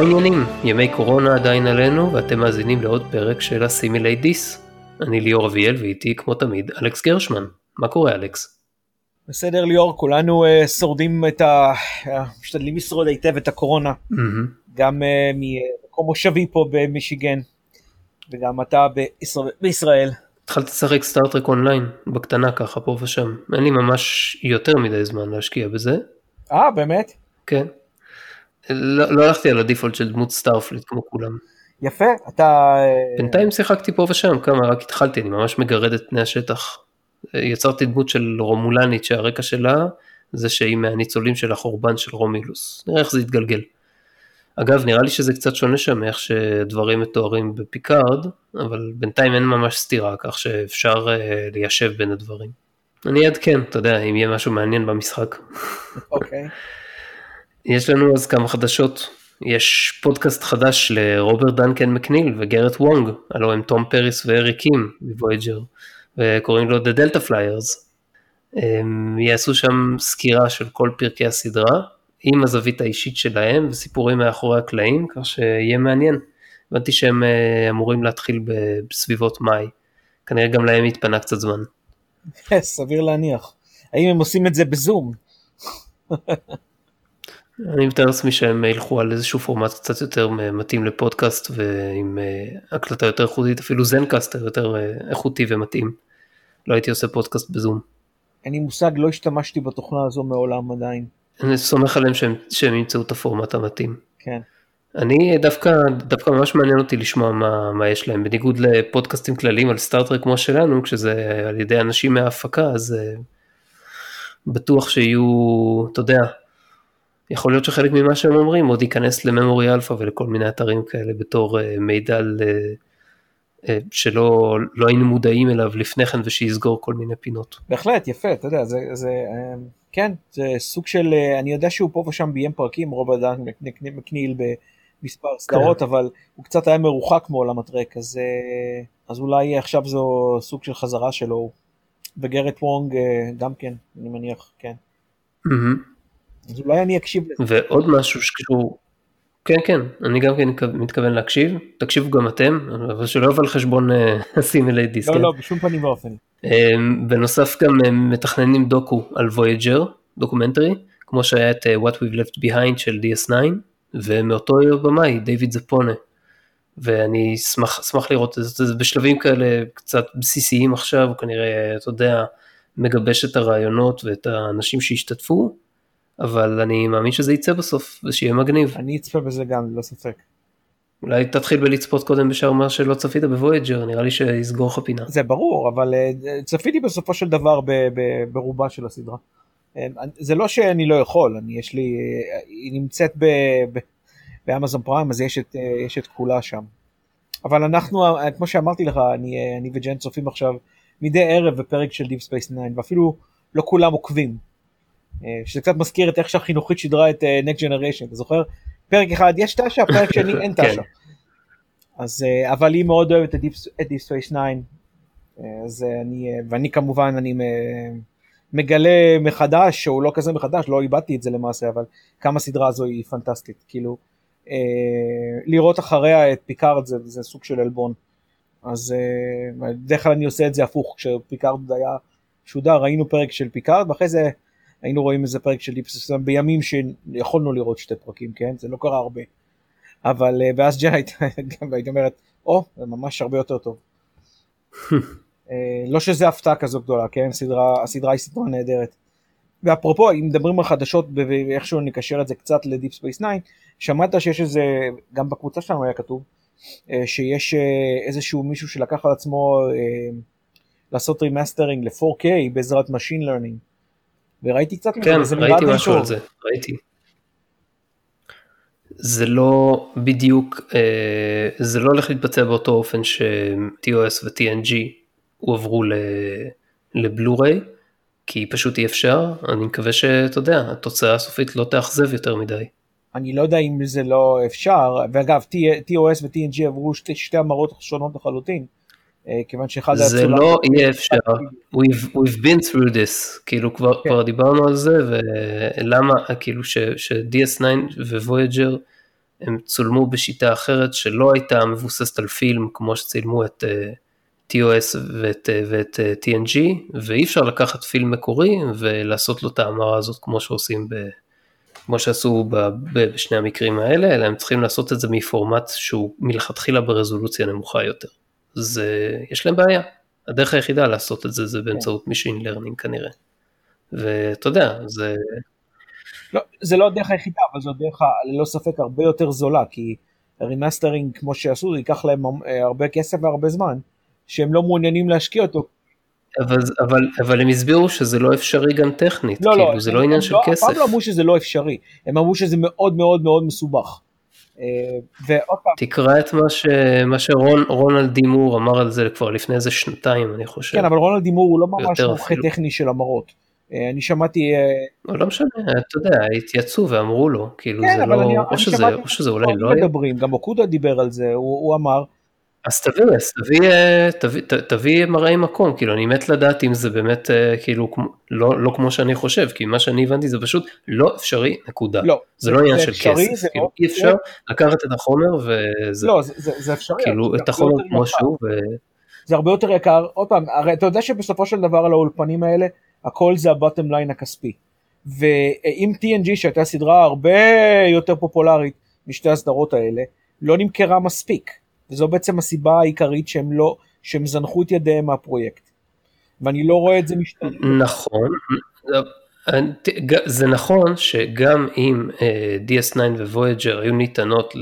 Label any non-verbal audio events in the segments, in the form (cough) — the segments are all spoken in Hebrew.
מה העניינים? ימי קורונה עדיין עלינו ואתם מאזינים לעוד פרק של הסימילי דיס. אני ליאור אביאל ואיתי כמו תמיד אלכס גרשמן. מה קורה אלכס? בסדר ליאור, כולנו uh, שורדים את ה... משתדלים לשרוד היטב את הקורונה. Mm-hmm. גם uh, ממקום מושבי פה במישיגן וגם אתה בישראל. בישראל. התחלתי לשחק סטארטרק אונליין בקטנה ככה פה ושם. אין לי ממש יותר מדי זמן להשקיע בזה. אה באמת? כן. לא, לא הלכתי על ה default של דמות Starfleet כמו כולם. יפה, אתה... בינתיים שיחקתי פה ושם כמה, רק התחלתי, אני ממש מגרד את פני השטח. יצרתי דמות של רומולנית שהרקע שלה זה שהיא מהניצולים של החורבן של רומולוס. נראה איך זה יתגלגל. אגב, נראה לי שזה קצת שונה שם מאיך שדברים מתוארים בפיקארד, אבל בינתיים אין ממש סתירה, כך שאפשר uh, ליישב בין הדברים. אני אעדכן, אתה יודע, אם יהיה משהו מעניין במשחק. אוקיי. Okay. יש לנו אז כמה חדשות. יש פודקאסט חדש לרוברט דנקן מקניל וגרט וונג, הלוא הם טום פריס והארי קים מוויאג'ר, וקוראים לו The Delta Flyers. הם יעשו שם סקירה של כל פרקי הסדרה, עם הזווית האישית שלהם וסיפורים מאחורי הקלעים, כך שיהיה מעניין. הבנתי שהם אה, אמורים להתחיל בסביבות מאי, כנראה גם להם התפנה קצת זמן. (laughs) סביר להניח. האם הם עושים את זה בזום? (laughs) אני מתאר לעצמי שהם ילכו על איזשהו פורמט קצת יותר מתאים לפודקאסט ועם אה, הקלטה יותר איכותית, אפילו זנקאסטר יותר אה, איכותי ומתאים. לא הייתי עושה פודקאסט בזום. אין לי מושג, לא השתמשתי בתוכנה הזו מעולם עדיין. אני סומך עליהם שהם, שהם ימצאו את הפורמט המתאים. כן. אני דווקא, דווקא ממש מעניין אותי לשמוע מה, מה יש להם, בניגוד לפודקאסטים כלליים על סטאר-טרק כמו שלנו, כשזה על ידי אנשים מההפקה, אז uh, בטוח שיהיו, אתה יודע, יכול להיות שחלק ממה שהם אומרים עוד ייכנס לממורי אלפא ולכל מיני אתרים כאלה בתור uh, מידע uh, uh, שלא לא היינו מודעים אליו לפני כן ושיסגור כל מיני פינות. בהחלט, יפה, אתה יודע, זה, זה um, כן, זה סוג של, אני יודע שהוא פה ושם ביים פרקים, רוברט דן מקניל במספר סדרות, כן. אבל הוא קצת היה מרוחק מעולם הטרק, אז, אז אולי עכשיו זו סוג של חזרה שלו, וגרט וונג גם כן, אני מניח, כן. Mm-hmm. אז אולי אני אקשיב לזה. ועוד משהו שקשור, כן כן, אני גם כן מתכוון להקשיב, תקשיבו גם אתם, אבל שלא יבוא על חשבון (laughs) הסמולי דיסק. לא, לא, בשום פנים ואופן. אמ, בנוסף גם הם מתכננים דוקו על וויאג'ר, דוקומנטרי, כמו שהיה את אה, What We've Left Behind של DS9, ומאותו במאי, דיוויד זאפונה. ואני אשמח, אשמח לראות את זה בשלבים כאלה קצת בסיסיים עכשיו, הוא כנראה, אתה יודע, מגבש את הרעיונות ואת האנשים שהשתתפו, אבל אני מאמין שזה יצא בסוף ושיהיה מגניב. אני אצפה בזה גם, ללא ספק. אולי תתחיל בלצפות קודם בשאר מה שלא צפית בוויאג'ר, נראה לי שיסגור לך פינה. זה ברור, אבל אה, צפיתי בסופו של דבר ברובה של הסדרה. אה, זה לא שאני לא יכול, אני יש לי, אה, היא נמצאת באמזון פריים, אז יש את, יש את כולה שם. אבל אנחנו, כמו שאמרתי לך, אני, אני וג'ן צופים עכשיו מדי ערב בפרק של Deep Space 9, ואפילו לא כולם עוקבים. אה, שזה קצת מזכיר את איך שהחינוכית שידרה את אה, Next Generation, אתה זוכר? פרק אחד יש תשע, פרק (laughs) שני אין תשע. כן. אז, אה, אבל היא מאוד אוהבת את Deep Space 9, אז אני, ואני כמובן, אני מגלה מחדש, או לא כזה מחדש, לא איבדתי את זה למעשה, אבל כמה הסדרה הזו היא פנטסטית, כאילו, לראות אחריה את פיקארד זה, זה סוג של עלבון. אז בדרך כלל אני עושה את זה הפוך, כשפיקארד היה שודר, ראינו פרק של פיקארד, ואחרי זה היינו רואים איזה פרק של דיפ ספייס בימים שיכולנו לראות שתי פרקים, כן? זה לא קרה הרבה. אבל, אה, ואז ג'ן הייתה (laughs) אומרת, או, זה ממש הרבה יותר טוב. (laughs) אה, לא שזה הפתעה כזו גדולה, כן? סדרה, הסדרה היא סדרה נהדרת. ואפרופו, אם מדברים על חדשות ואיכשהו נקשר את זה קצת לדיפ ספייס 9, שמעת שיש איזה, גם בקבוצה שלנו היה כתוב, אה, שיש איזשהו מישהו שלקח על עצמו לעשות remastering ל-4K בעזרת Machine Learning. וראיתי קצת מזה, כן, ראיתי משהו על זה, ראיתי. זה לא בדיוק, אה, זה לא הולך להתבצע באותו אופן ש-TOS ו-TNG הועברו לבלו-ריי, כי פשוט אי אפשר, אני מקווה שאתה יודע, התוצאה הסופית לא תאכזב יותר מדי. אני לא יודע אם זה לא אפשר, ואגב, TOS ו-TNG עברו שתי, שתי המרות שונות לחלוטין. אה, כיוון שאחד היה זה לא יהיה אפשר, we've, we've been through this, כאילו כבר, כן. כבר דיברנו על זה, ולמה, כאילו ש-DS9 וויג'ר הם צולמו בשיטה אחרת שלא הייתה מבוססת על פילם כמו שצילמו את uh, TOS ואת, uh, ואת uh, TNG, ואי אפשר לקחת פילם מקורי ולעשות לו את ההמרה הזאת כמו שעושים ב... כמו שעשו ב, ב, בשני המקרים האלה, אלא הם צריכים לעשות את זה מפורמט שהוא מלכתחילה ברזולוציה נמוכה יותר. זה, יש להם בעיה. הדרך היחידה לעשות את זה זה באמצעות כן. Machine Learning כנראה. ואתה יודע, זה... לא, זה לא הדרך היחידה, אבל זו דרך ללא ספק הרבה יותר זולה, כי remastering כמו שעשו, זה ייקח להם אה, הרבה כסף והרבה זמן, שהם לא מעוניינים להשקיע אותו. אבל, אבל, אבל הם הסבירו שזה לא אפשרי גם טכנית, לא, לא כאילו לא, זה לא עניין של לא, כסף. הם לא אמרו שזה לא אפשרי, הם אמרו שזה מאוד מאוד מאוד מסובך. אה, ועוד פעם. תקרא את מה, ש... מה שרונלד די מור אמר על זה כבר לפני איזה שנתיים אני חושב. כן אבל רונלד דימור הוא לא ממש מומחה טכני של המרות. אה, אני שמעתי... אה, לא משנה, אתה יודע, התייצאו ואמרו לו, כאילו כן, זה לא, אני, או, אני שזה, או שזה אולי לא היה. מדברים, גם אוקודה דיבר על זה, הוא, הוא אמר. אז תביא, אז תביא, אה, תביא, תביא מראי מקום, כאילו אני מת לדעת אם זה באמת כאילו לא, לא כמו שאני חושב, כי מה שאני הבנתי זה פשוט לא אפשרי, נקודה. לא. זה לא עניין של כסף, כאילו אי אפשר לקחת את החומר וזה. לא, זה, זה, זה אפשרי. כאילו את החומר כמו שהוא. ו... זה הרבה יותר יקר, עוד פעם, הרי אתה יודע שבסופו של דבר על האולפנים האלה, הכל זה ה bottom line הכספי. ואם TNG שהייתה סדרה הרבה יותר פופולרית משתי הסדרות האלה, לא נמכרה מספיק. וזו בעצם הסיבה העיקרית שהם לא, שהם זנחו את ידיהם מהפרויקט. ואני לא רואה את זה משתנה. נכון, זה נכון שגם אם אה, DS9 ווייג'ר היו ניתנות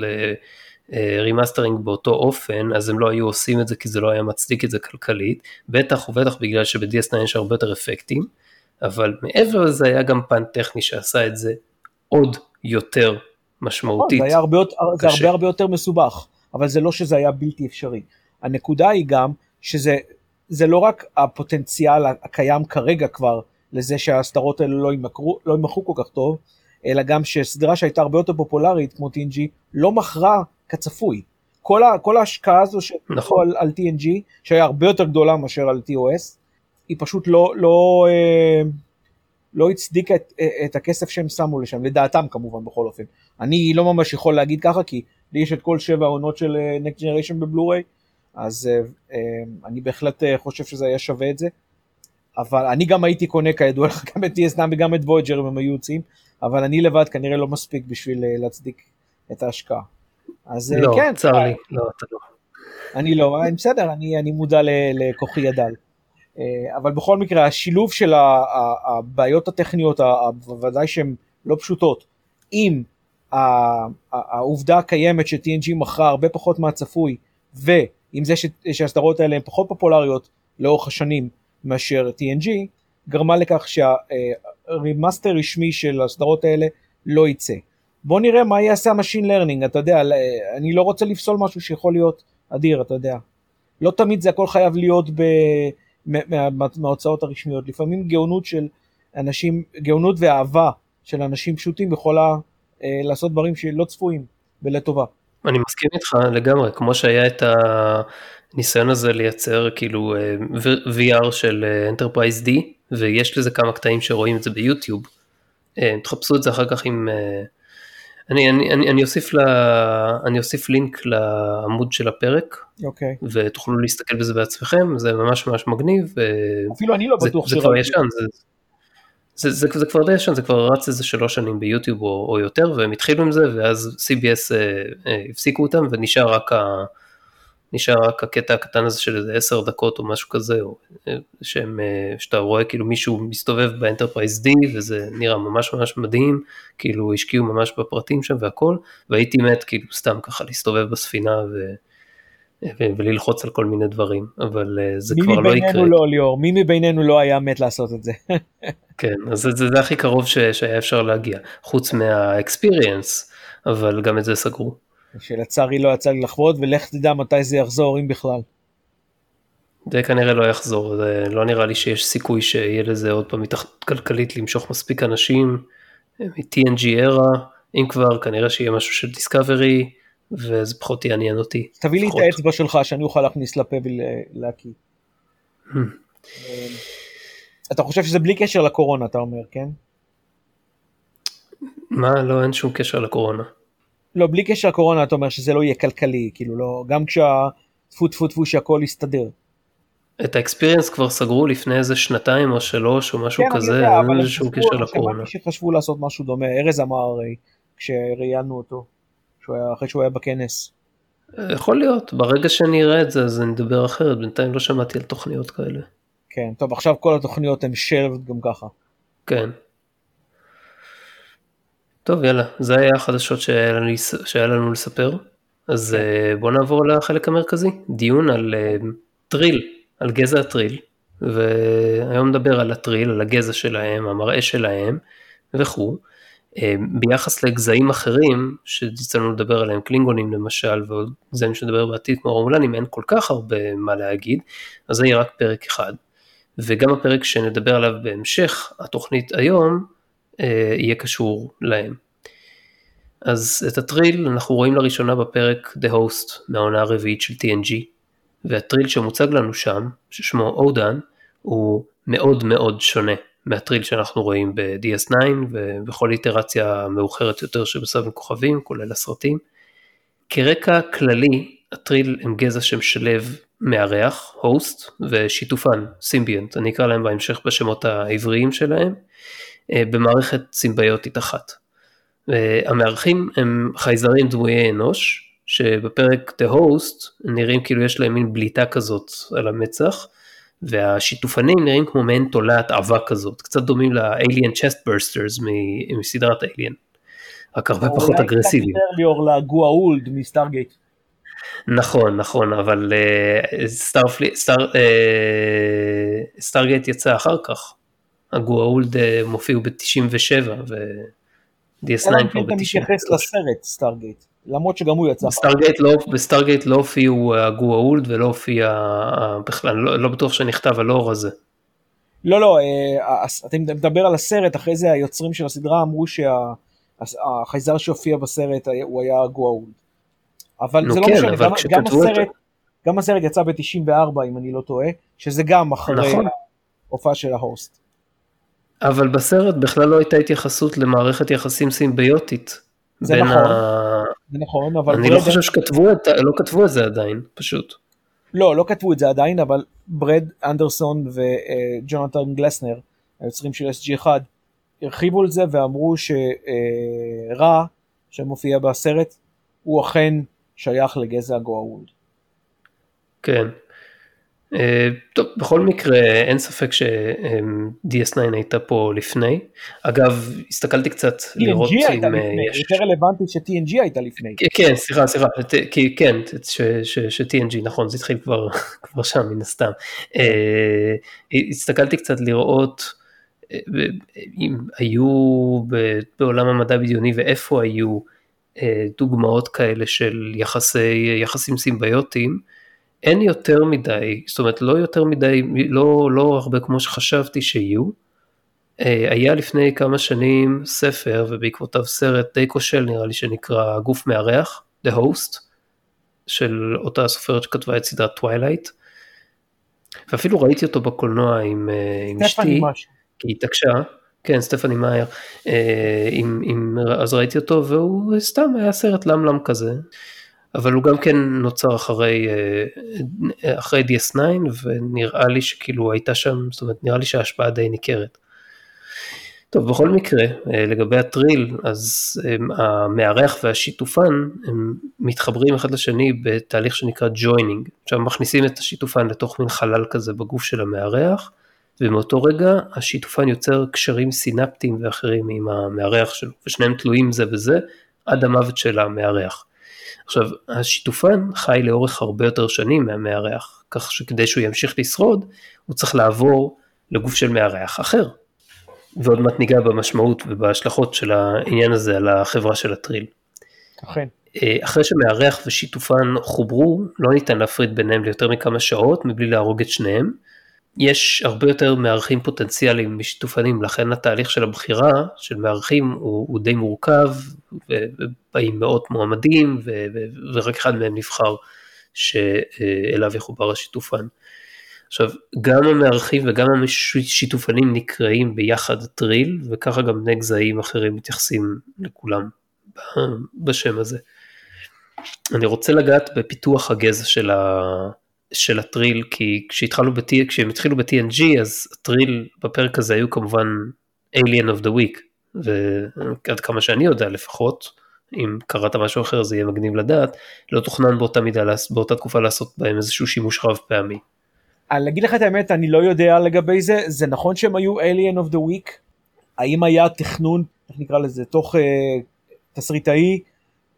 ל remastering באותו אופן, אז הם לא היו עושים את זה כי זה לא היה מצדיק את זה כלכלית, בטח ובטח בגלל שב-DS9 יש הרבה יותר אפקטים, אבל מעבר לזה היה גם פן טכני שעשה את זה עוד יותר משמעותית. זה, הרבה, זה הרבה הרבה יותר מסובך, אבל זה לא שזה היה בלתי אפשרי. הנקודה היא גם שזה זה לא רק הפוטנציאל הקיים כרגע כבר לזה שהסדרות האלה לא ימכרו, לא כל כך טוב, אלא גם שסדרה שהייתה הרבה יותר פופולרית כמו TNG לא מכרה כצפוי. כל, ה, כל ההשקעה הזו נכון. על, על TNG שהיה הרבה יותר גדולה מאשר על TOS היא פשוט לא, לא, אה, לא הצדיקה את, את הכסף שהם שמו לשם, לדעתם כמובן בכל אופן. אני לא ממש יכול להגיד ככה כי לי יש את כל שבע העונות של אה, Next Generation בבלו-ריי, אז אה, אני בהחלט חושב שזה היה שווה את זה. אבל אני גם הייתי קונה כידוע לך גם את TS9 וגם את וויג'ר אם הם היו יוצאים, אבל אני לבד כנראה לא מספיק בשביל להצדיק את ההשקעה. אז לא, כן, צר לי, לא, אתה לא. אני לא, בסדר, אני, אני מודע לכוחי. אה, אבל בכל מקרה השילוב של הבעיות הטכניות, בוודאי שהן לא פשוטות, עם העובדה הקיימת ש-TNG מכרה הרבה פחות מהצפוי, ועם זה שהסדרות האלה הן פחות פופולריות לאורך השנים מאשר TNG, גרמה לכך שהרימאסטר רשמי של הסדרות האלה לא יצא. בוא נראה מה יעשה ה machine learning, אתה יודע, אני לא רוצה לפסול משהו שיכול להיות אדיר, אתה יודע. לא תמיד זה הכל חייב להיות ב... מההוצאות הרשמיות. לפעמים גאונות של אנשים, גאונות ואהבה של אנשים פשוטים יכולה לעשות דברים שלא צפויים ולטובה. אני מסכים איתך לגמרי, כמו שהיה את הניסיון הזה לייצר כאילו אה, VR של אה, D, ויש לזה כמה קטעים שרואים את זה ביוטיוב. אה, תחפשו את זה אחר כך עם... אני, אני, אני, אני, אוסיף לה, אני אוסיף לינק לעמוד של הפרק, okay. אוקיי. ותוכלו להסתכל בזה בעצמכם, זה ממש ממש מגניב. אפילו אני לא בטוח זה, זה כבר ישן, זה, זה, זה, זה, כבר די ישן, זה כבר רץ איזה שלוש שנים ביוטיוב או, או יותר, והם התחילו עם זה, ואז CBS אה, אה, הפסיקו אותם, ונשאר רק ה... נשאר רק הקטע הקטן הזה של איזה עשר דקות או משהו כזה, או אה, שהם, אה, שאתה רואה כאילו מישהו מסתובב באנטרפרייז D וזה נראה ממש ממש מדהים, כאילו השקיעו ממש בפרטים שם והכל, והייתי מת כאילו סתם ככה להסתובב בספינה ו... וללחוץ על כל מיני דברים, אבל אה, זה כבר לא יקרה. מי מבינינו לא ליאור, מי מבינינו לא היה מת לעשות את זה. (laughs) כן, אז זה, זה, זה הכי קרוב ש, שהיה אפשר להגיע, חוץ מה-experience, אבל גם את זה סגרו. שלצערי לא יצא לי לחוות, ולך תדע מתי זה יחזור, אם בכלל. זה כנראה לא יחזור, זה לא נראה לי שיש סיכוי שיהיה לזה עוד פעם מתחת כלכלית למשוך מספיק אנשים, מ-TNG era, אם כבר כנראה שיהיה משהו של דיסקאברי, וזה פחות יעניין אותי. תביא לי את האצבע שלך שאני אוכל להכניס לפה ולהקיא. Hmm. אתה חושב שזה בלי קשר לקורונה, אתה אומר, כן? מה? לא, אין שום קשר לקורונה. לא, בלי קשר לקורונה אתה אומר שזה לא יהיה כלכלי, כאילו לא, גם כשהטפו טפו טפו שהכל יסתדר. את האקספיריאנס כבר סגרו לפני איזה שנתיים או שלוש או משהו כן, אני כזה, יודע, אין איזשהו חשבו- קשר לקורונה. שמעתי שחשבו לעשות משהו דומה, ארז אמר הרי, כשראיינו אותו, היה- אחרי שהוא היה בכנס. יכול להיות, ברגע שאני אראה את זה אז אני אדבר אחרת, בינתיים לא שמעתי על תוכניות כאלה. כן, טוב, עכשיו כל התוכניות הן שלבד גם ככה. כן. טוב יאללה, זה היה החדשות שהיה לנו, שהיה לנו לספר. אז אה, בוא נעבור לחלק המרכזי, דיון על אה, טריל, על גזע הטריל, והיום נדבר על הטריל, על הגזע שלהם, המראה שלהם וכו'. אה, ביחס לגזעים אחרים לנו לדבר עליהם, קלינגונים למשל, ועוד גזעים שנדבר בעתיד כמו רומולנים, אין כל כך הרבה מה להגיד, אז זה יהיה רק פרק אחד. וגם הפרק שנדבר עליו בהמשך התוכנית היום אה, יהיה קשור להם. אז את הטריל אנחנו רואים לראשונה בפרק The Host מהעונה הרביעית של TNG, והטריל שמוצג לנו שם, ששמו אודן, הוא מאוד מאוד שונה מהטריל שאנחנו רואים ב-DS9 ובכל איטרציה מאוחרת יותר שבסבב כוכבים, כולל הסרטים. כרקע כללי, הטריל הם גזע שמשלב מארח, הוסט, ושיתופן, סימביאנט, אני אקרא להם בהמשך בשמות העבריים שלהם, אה, במערכת סימביוטית אחת. אה, המארחים הם חייזרים דמויי אנוש, שבפרק The Host נראים כאילו יש להם מין בליטה כזאת על המצח, והשיתופנים נראים כמו מעין תולעת אבק כזאת, קצת דומים ל-alien chest bursters מ- מסדרת Alien, רק הרבה פחות אגרסיביים. אולי קצת יותר לגואולד מסטארגייט. נכון, נכון, אבל אה, אה, סטארגייט יצא אחר כך. הגואולד אה, מופיעו ב-97 ו-DS9 אלא אם כבר כן אתה ב-93. מתייחס לסרט סטארגייט, למרות שגם הוא יצא. בסטארגייט לא, בסטארגייט לא הופיעו הגואולד ולא הופיע אה, בכלל, לא, לא בטוח שנכתב הלור הזה. לא, לא, אה, אתה מדבר על הסרט, אחרי זה היוצרים של הסדרה אמרו שהחייזר שהופיע בסרט הוא היה גואולד. אבל נו זה לא כן, משנה, גם- גם כשכתבו את הסרט, גם הסרט יצא ב-94 אם אני לא טועה, שזה גם אחרי נכון. ההופעה של ה host. אבל בסרט בכלל לא הייתה התייחסות למערכת יחסים סימביוטית. זה בין נכון, ה... זה נכון, אבל אני לא חושב שכתבו את, לא כתבו את זה עדיין, פשוט. לא, לא כתבו את זה עדיין, אבל ברד אנדרסון וג'ונתן גלסנר, היוצרים של SG1, הרחיבו על זה ואמרו שרע, שמופיע בסרט, הוא אכן שייך לגזע גואוולד. כן. אה, טוב, בכל מקרה, אין ספק ש-DS9 הייתה פה לפני. אגב, הסתכלתי קצת לראות TNG הייתה אם אה, לפני, יש... יותר רלוונטי ש-TNG הייתה לפני. כן, סליחה, סליחה, כן, ש-TNG, נכון, זה התחיל (laughs) כבר שם מן הסתם. אה, הסתכלתי קצת לראות אה, אם היו בעולם המדע בדיוני ואיפה היו אה, דוגמאות כאלה של יחסי, יחסים סימביוטיים. אין יותר מדי, זאת אומרת לא יותר מדי, לא, לא הרבה כמו שחשבתי שיהיו. אה, היה לפני כמה שנים ספר ובעקבותיו סרט די כושל נראה לי שנקרא גוף מארח, The Host, של אותה סופרת שכתבה את סדרת טווילייט. ואפילו ראיתי אותו בקולנוע עם, אה, עם אשתי. כי היא התעקשה, כן סטפני מאייר, אה, עם, עם, אז ראיתי אותו והוא סתם היה סרט למלם כזה, אבל הוא גם כן נוצר אחרי, אה, אחרי DS9 ונראה לי שכאילו הייתה שם, זאת אומרת נראה לי שההשפעה די ניכרת. טוב בכל מקרה אה, לגבי הטריל אז הם, המארח והשיתופן הם מתחברים אחד לשני בתהליך שנקרא joining, עכשיו מכניסים את השיתופן לתוך מין חלל כזה בגוף של המארח ומאותו רגע השיתופן יוצר קשרים סינפטיים ואחרים עם המארח שלו ושניהם תלויים זה בזה עד המוות של המארח. עכשיו השיתופן חי לאורך הרבה יותר שנים מהמארח כך שכדי שהוא ימשיך לשרוד הוא צריך לעבור לגוף של מארח אחר ועוד מעט ניגע במשמעות ובהשלכות של העניין הזה על החברה של הטריל. אכן. אה, אחרי שמארח ושיתופן חוברו, לא ניתן להפריד ביניהם ליותר מכמה שעות מבלי להרוג את שניהם. יש הרבה יותר מארחים פוטנציאליים משיתופנים, לכן התהליך של הבחירה של מארחים הוא, הוא די מורכב, ובאים מאות מועמדים, ו, ו, ורק אחד מהם נבחר שאליו יחובר השיתופן. עכשיו, גם המארחים וגם השיתופנים נקראים ביחד טריל, וככה גם בני גזעים אחרים מתייחסים לכולם בשם הזה. אני רוצה לגעת בפיתוח הגזע של, ה, של הטריל, כי כשהתחלו בת, כשהם התחילו ב-TNG אז הטריל בפרק הזה היו כמובן Alien of the Week, ועד כמה שאני יודע לפחות, אם קראת משהו אחר זה יהיה מגניב לדעת, לא תוכנן באותה מידה, באותה תקופה לעשות בהם איזשהו שימוש רב פעמי. אני אגיד לך את האמת, אני לא יודע לגבי זה, זה נכון שהם היו Alien of the Week, האם היה תכנון, איך נקרא לזה, תוך uh, תסריטאי,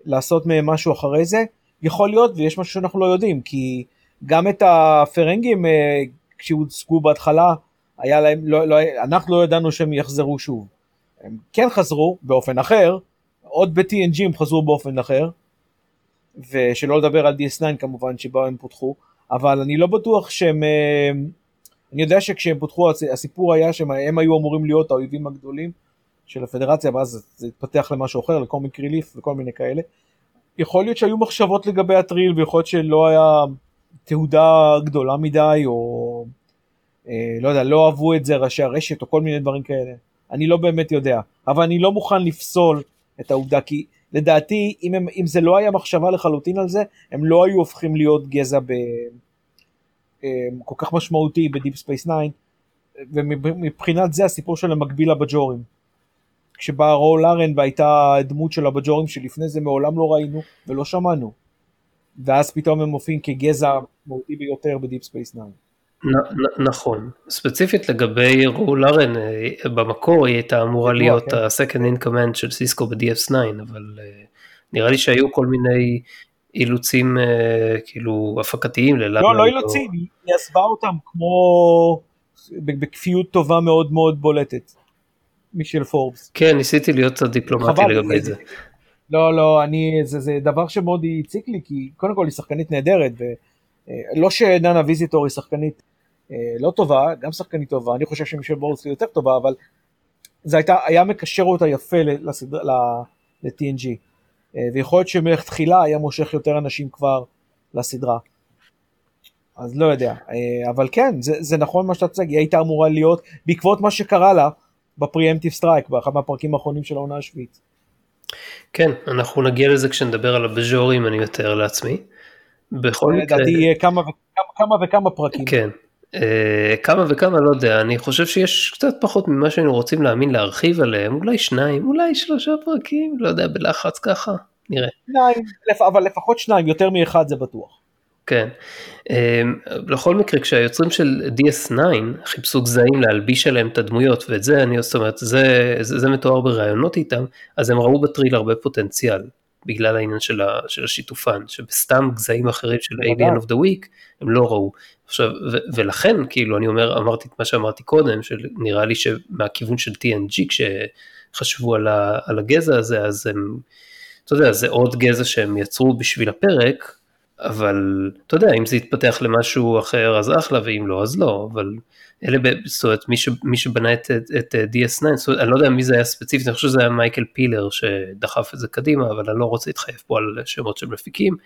לעשות מהם משהו אחרי זה? יכול להיות, ויש משהו שאנחנו לא יודעים, כי גם את הפרנגים, uh, כשהוצגו בהתחלה, היה להם, לא, לא, אנחנו לא ידענו שהם יחזרו שוב. הם כן חזרו באופן אחר, עוד ב-TNG הם חזרו באופן אחר, ושלא לדבר על DS9 כמובן שבה הם פותחו, אבל אני לא בטוח שהם, אה, אני יודע שכשהם פותחו הסיפור היה שהם היו אמורים להיות האויבים הגדולים של הפדרציה ואז זה התפתח למשהו אחר, לקומיק ריליף וכל מיני כאלה. יכול להיות שהיו מחשבות לגבי הטריל ויכול להיות שלא היה תהודה גדולה מדי או אה, לא יודע, לא אהבו את זה ראשי הרשת או כל מיני דברים כאלה. אני לא באמת יודע, אבל אני לא מוכן לפסול את העובדה כי לדעתי אם, הם, אם זה לא היה מחשבה לחלוטין על זה הם לא היו הופכים להיות גזע ב, אה, כל כך משמעותי בדיפ ספייס 9 ומבחינת זה הסיפור של המקביל לבג'ורים. כשבאה רו לארן והייתה דמות של הבג'ורים שלפני זה מעולם לא ראינו ולא שמענו. ואז פתאום הם מופיעים כגזע מהותי ביותר בדיפ ספייס 9. נכון, ספציפית לגבי רו לארן, אה, במקור היא הייתה אמורה להיות כן. ה-second in command של סיסקו ב-DS9, אבל אה, נראה לי שהיו כל מיני אילוצים אה, כאילו הפקתיים ללמה. לא, לא אילוצים, היא עזבה אותם כמו בכפיות טובה מאוד מאוד בולטת, מישל פורבס. כן, ניסיתי להיות דיפלומטי לגבי זה. לא, לא, אני, זה, זה דבר שמאוד הציק לי, כי קודם כל היא שחקנית נהדרת, ולא שננה ויזיטור היא שחקנית אה, לא טובה, גם שחקנית טובה, אני חושב שמישל בורסלי יותר טובה, אבל זה הייתה, היה מקשר אותה יפה ל-TNG, אה, ויכול להיות שמלכתחילה היה מושך יותר אנשים כבר לסדרה. אז לא יודע, אה, אבל כן, זה, זה נכון מה שאתה צודק, היא הייתה אמורה להיות בעקבות מה שקרה לה ב Preemptive Strike, באחד מהפרקים האחרונים של העונה השביעית. כן, אנחנו נגיע לזה כשנדבר על הבג'ורים, אני מתאר לעצמי. בכל מקרה... לדעתי יהיה כמה, וכמה, כמה וכמה פרקים. כן, Uh, כמה וכמה לא יודע אני חושב שיש קצת פחות ממה שהיינו רוצים להאמין להרחיב עליהם אולי שניים אולי שלושה פרקים לא יודע בלחץ ככה נראה. שניים אבל לפחות שניים יותר מאחד זה בטוח. כן. Uh, בכל מקרה כשהיוצרים של DS9 חיפשו גזעים להלביש עליהם את הדמויות ואת זה אני זאת אומרת זה, זה, זה מתואר בראיונות איתם אז הם ראו בטריל הרבה פוטנציאל בגלל העניין של, ה, של השיתופן שבסתם גזעים אחרים של Alien of the Week הם לא ראו. עכשיו, ו- ולכן, כאילו, אני אומר, אמרתי את מה שאמרתי קודם, שנראה לי שמהכיוון של TNG, כשחשבו על, ה- על הגזע הזה, אז הם, אתה יודע, זה עוד גזע שהם יצרו בשביל הפרק, אבל אתה יודע, אם זה יתפתח למשהו אחר אז אחלה, ואם לא אז לא, אבל אלה, זאת אומרת, מי, ש, מי שבנה את, את, את DS9, זאת אומרת, אני לא יודע מי זה היה ספציפית, אני חושב שזה היה מייקל פילר שדחף את זה קדימה, אבל אני לא רוצה להתחייב פה על שמות של מפיקים,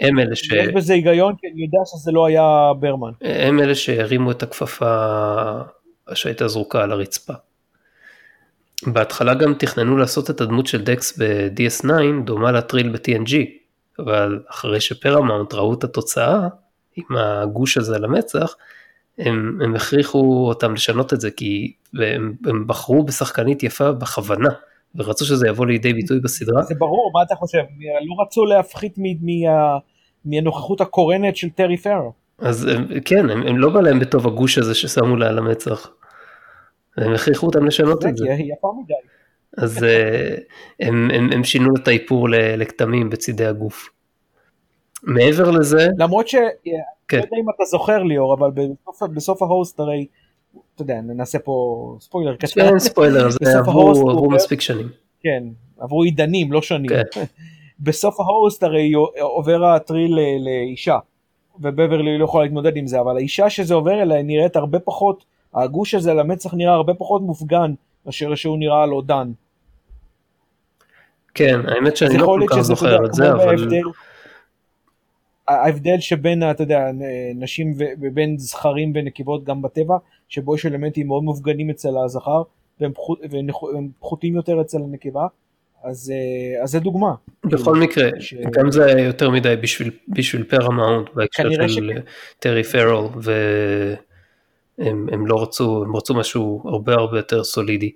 הם אלה ש... יש בזה היגיון, כי אני יודע שזה לא היה ברמן. הם אלה שהרימו את הכפפה שהייתה זרוקה על הרצפה. בהתחלה גם תכננו לעשות את הדמות של דקס ב-DS9 דומה לטריל ב-TNG, אבל אחרי שפרמאונט ראו את התוצאה עם הגוש הזה על המצח, הם, הם הכריחו אותם לשנות את זה כי הם, הם בחרו בשחקנית יפה בכוונה. ורצו שזה יבוא לידי ביטוי בסדרה. זה ברור, מה אתה חושב? לא רצו להפחית מהנוכחות הקורנת של טרי פארו. אז כן, הם, הם לא בא להם בטוב הגוש הזה ששמו לה על המצח. הם הכריחו אותם לשנות את זה. זה יפה מדי. אז אה, הם, הם, הם שינו את האיפור לכתמים בצידי הגוף. מעבר לזה... למרות ש... כן. לא יודע אם אתה זוכר ליאור, אבל בסוף, בסוף ההוסט הרי, אתה יודע, נעשה פה ספוילר קטן. כן, ספוילר, זה עברו, עברו מספיק שנים. כן, עברו עידנים, לא שנים. כן. (laughs) בסוף ההוסט הרי עובר הטריל לאישה, ובברלי לא יכולה להתמודד עם זה, אבל האישה שזה עובר אליה נראית הרבה פחות, הגוש הזה על המצח נראה הרבה פחות מופגן מאשר שהוא נראה על אודן. כן, האמת שאני לא כל כך זוכר את זה, אבל... ההבדל שבין, אתה יודע, נשים ובין זכרים ונקבות גם בטבע, שבו יש אלמנטים מאוד מופגנים אצל הזכר, והם, פחות, והם פחותים יותר אצל הנקבה, אז, אה, אז זה דוגמה. בכל מקרה, ש... גם זה היה יותר מדי בשביל, בשביל פרמאונט בהקשר של טרי פרל, והם לא רצו, הם רצו משהו הרבה הרבה יותר סולידי.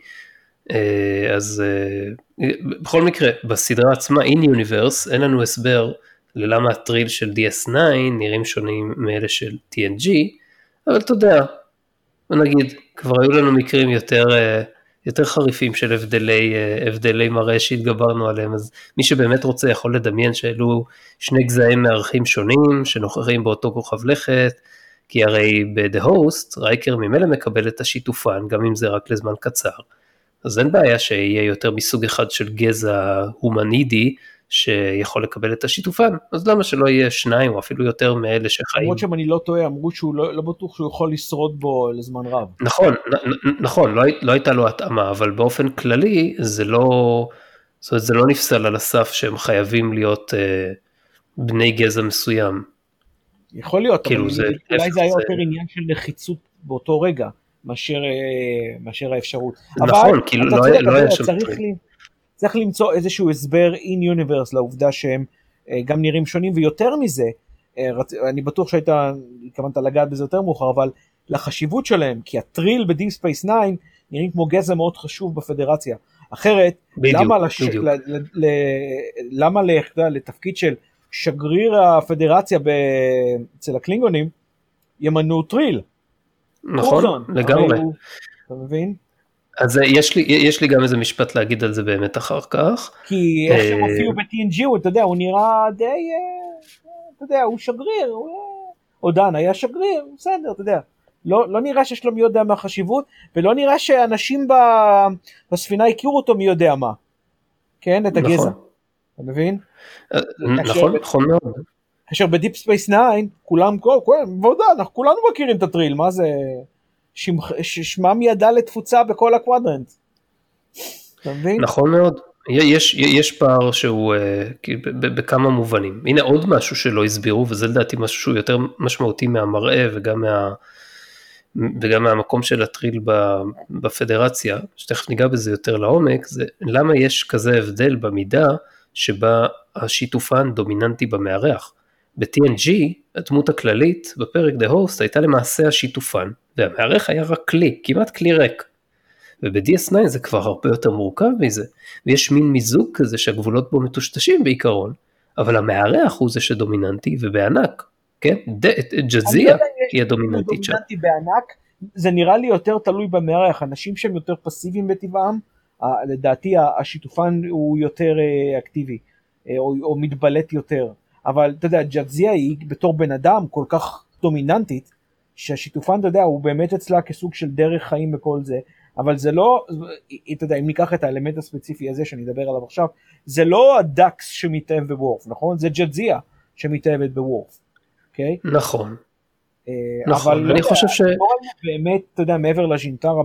אה, אז אה, בכל מקרה, בסדרה עצמה, In Universe, אין לנו הסבר ללמה הטריל של DS9 נראים שונים מאלה של TNG, אבל אתה יודע, נגיד, כבר היו לנו מקרים יותר, אה, יותר חריפים של הבדלי, הבדלי מראה שהתגברנו עליהם, אז מי שבאמת רוצה יכול לדמיין שאלו שני גזעים מארחים שונים שנוכחים באותו כוכב לכת, כי הרי ב-The Host רייקר ממילא מקבל את השיתופן, גם אם זה רק לזמן קצר. אז אין בעיה שיהיה יותר מסוג אחד של גזע הומנידי שיכול לקבל את השיתופן, אז למה שלא יהיה שניים או אפילו יותר מאלה שחיים. למרות שאם אני לא טועה, אמרו שהוא לא, לא בטוח שהוא יכול לשרוד בו לזמן רב. נכון, נכון, לא, לא הייתה לו התאמה, אבל באופן כללי זה לא, זאת אומרת, זה לא נפסל על הסף שהם חייבים להיות אה, בני גזע מסוים. יכול להיות, כאילו אבל זה, אולי זה היה יותר עניין של נחיצות באותו רגע. מאשר, אה, מאשר האפשרות. נכון, כאילו לא, צודק, לא היה שם... צריך, לי, צריך למצוא איזשהו הסבר in universe לעובדה שהם אה, גם נראים שונים, ויותר מזה, אה, אני בטוח שהיית, התכוונת לגעת בזה יותר מאוחר, אבל לחשיבות שלהם, כי הטריל בדיפ ספייס 9 נראים כמו גזע מאוד חשוב בפדרציה. אחרת, בדיוק, למה, לש... ל... ל... למה לתפקיד של שגריר הפדרציה ב... אצל הקלינגונים ימנו טריל? נכון, לגמרי. אתה מבין? אז אה, יש לי, יש לי גם איזה משפט להגיד על זה באמת אחר כך. כי איך שהם אה, הופיעו ב-TNG, אתה יודע, הוא נראה די, אה, אתה יודע, הוא שגריר, או דן היה שגריר, בסדר, אתה יודע. לא, לא נראה שיש לו מי יודע מה חשיבות, ולא נראה שאנשים בספינה הכירו אותו מי יודע מה. כן, את הגזע. נכון. אתה מבין? נכון, נכון מאוד. כאשר בדיפ ספייס 9 כולם, בוודאי, אנחנו כולנו מכירים את הטריל, מה זה, שמם ידע לתפוצה בכל ה quadrant. אתה מבין? נכון מאוד. יש, יש פער שהוא uh, בכמה מובנים. הנה עוד משהו שלא הסבירו, וזה לדעתי משהו שהוא יותר משמעותי מהמראה וגם, מה, וגם מהמקום של הטריל בפדרציה, שתכף ניגע בזה יותר לעומק, זה למה יש כזה הבדל במידה שבה השיתופן דומיננטי במארח. ב-TNG הדמות הכללית בפרק The Host הייתה למעשה השיתופן, והמארח היה רק כלי, כמעט כלי ריק. וב-DS9 זה כבר הרבה יותר מורכב מזה, ויש מין מיזוג כזה שהגבולות בו מטושטשים בעיקרון, אבל המארח הוא זה שדומיננטי ובענק, כן? ג'זיה היא הדומיננטית שם. בענק, זה נראה לי יותר תלוי במארח, אנשים שהם יותר פסיביים בטבעם, לדעתי השיתופן הוא יותר אה, אקטיבי, אה, או, או מתבלט יותר. אבל אתה יודע, ג'אזיה היא בתור בן אדם כל כך דומיננטית, שהשיתופן, אתה יודע, הוא באמת אצלה כסוג של דרך חיים וכל זה, אבל זה לא, אתה יודע, אם ניקח את האלמנט הספציפי הזה שאני אדבר עליו עכשיו, זה לא הדקס שמתאהב בוורף, נכון? זה ג'אזיה שמתאהבת בוורף, אוקיי? נכון. אה, נכון, אבל אני לא חושב ש... באמת, אתה יודע, מעבר לז'ינטרה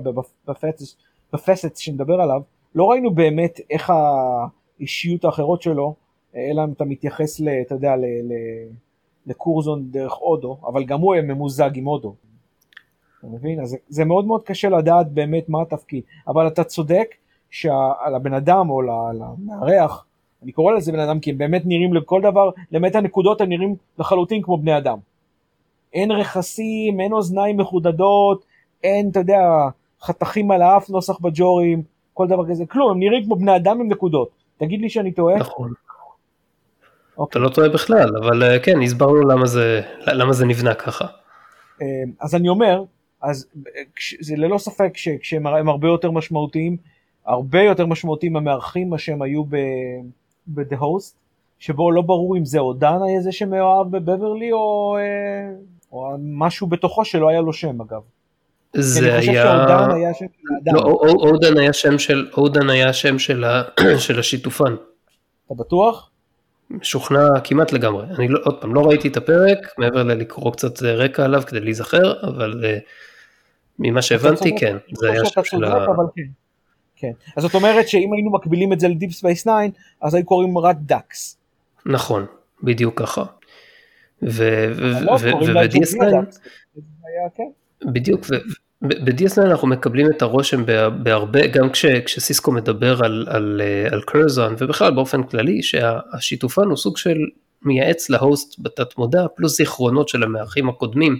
בפסט שנדבר עליו, לא ראינו באמת איך האישיות האחרות שלו אלא אם אתה מתייחס, ל, אתה יודע, ל, ל, לקורזון דרך הודו, אבל גם הוא ממוזג עם הודו. אתה מבין? אז זה, זה מאוד מאוד קשה לדעת באמת מה התפקיד, אבל אתה צודק שעל הבן אדם או למארח, אני קורא לזה בן אדם כי הם באמת נראים לכל דבר, למעט הנקודות הם נראים לחלוטין כמו בני אדם. אין רכסים, אין אוזניים מחודדות, אין, אתה יודע, חתכים על האף, נוסח בג'ורים, כל דבר כזה, כלום, הם נראים כמו בני אדם עם נקודות. תגיד לי שאני טועה? נכון. אתה לא טועה בכלל, אבל אה, כן, הסברנו למה זה, למה זה נבנה ככה. אה, אז אני אומר, אז זה ללא ספק שהם הרבה יותר משמעותיים, הרבה יותר משמעותיים המארחים מה שהם היו ב-The Host, שבו לא ברור אם זה או דן היה זה שמאוהב בבברלי או, אה, או משהו בתוכו שלא היה לו שם אגב. זה היה... אני חושב שאודן היה שם של האדם. לא, אודן היה שם של, אודן היה שם של, ה... (coughs) של השיתופן. אתה בטוח? משוכנע כמעט לגמרי. אני לא, עוד פעם, לא ראיתי את הפרק, מעבר ללקרוא קצת רקע עליו כדי להיזכר, אבל uh, ממה שהבנתי, כן, זה היה שם של ה... כן. כן. אז זאת אומרת שאם היינו מקבילים את זה ל Deep Space 9, אז היו קוראים רק דאקס. נכון, בדיוק ככה. ו-DS9, כן. בדיוק, ב-DS9 אנחנו מקבלים את הרושם בהרבה, גם כש, כשסיסקו מדבר על, על, על קרזון ובכלל באופן כללי, שהשיתופן הוא סוג של מייעץ להוסט בתת מודע, פלוס זיכרונות של המארחים הקודמים,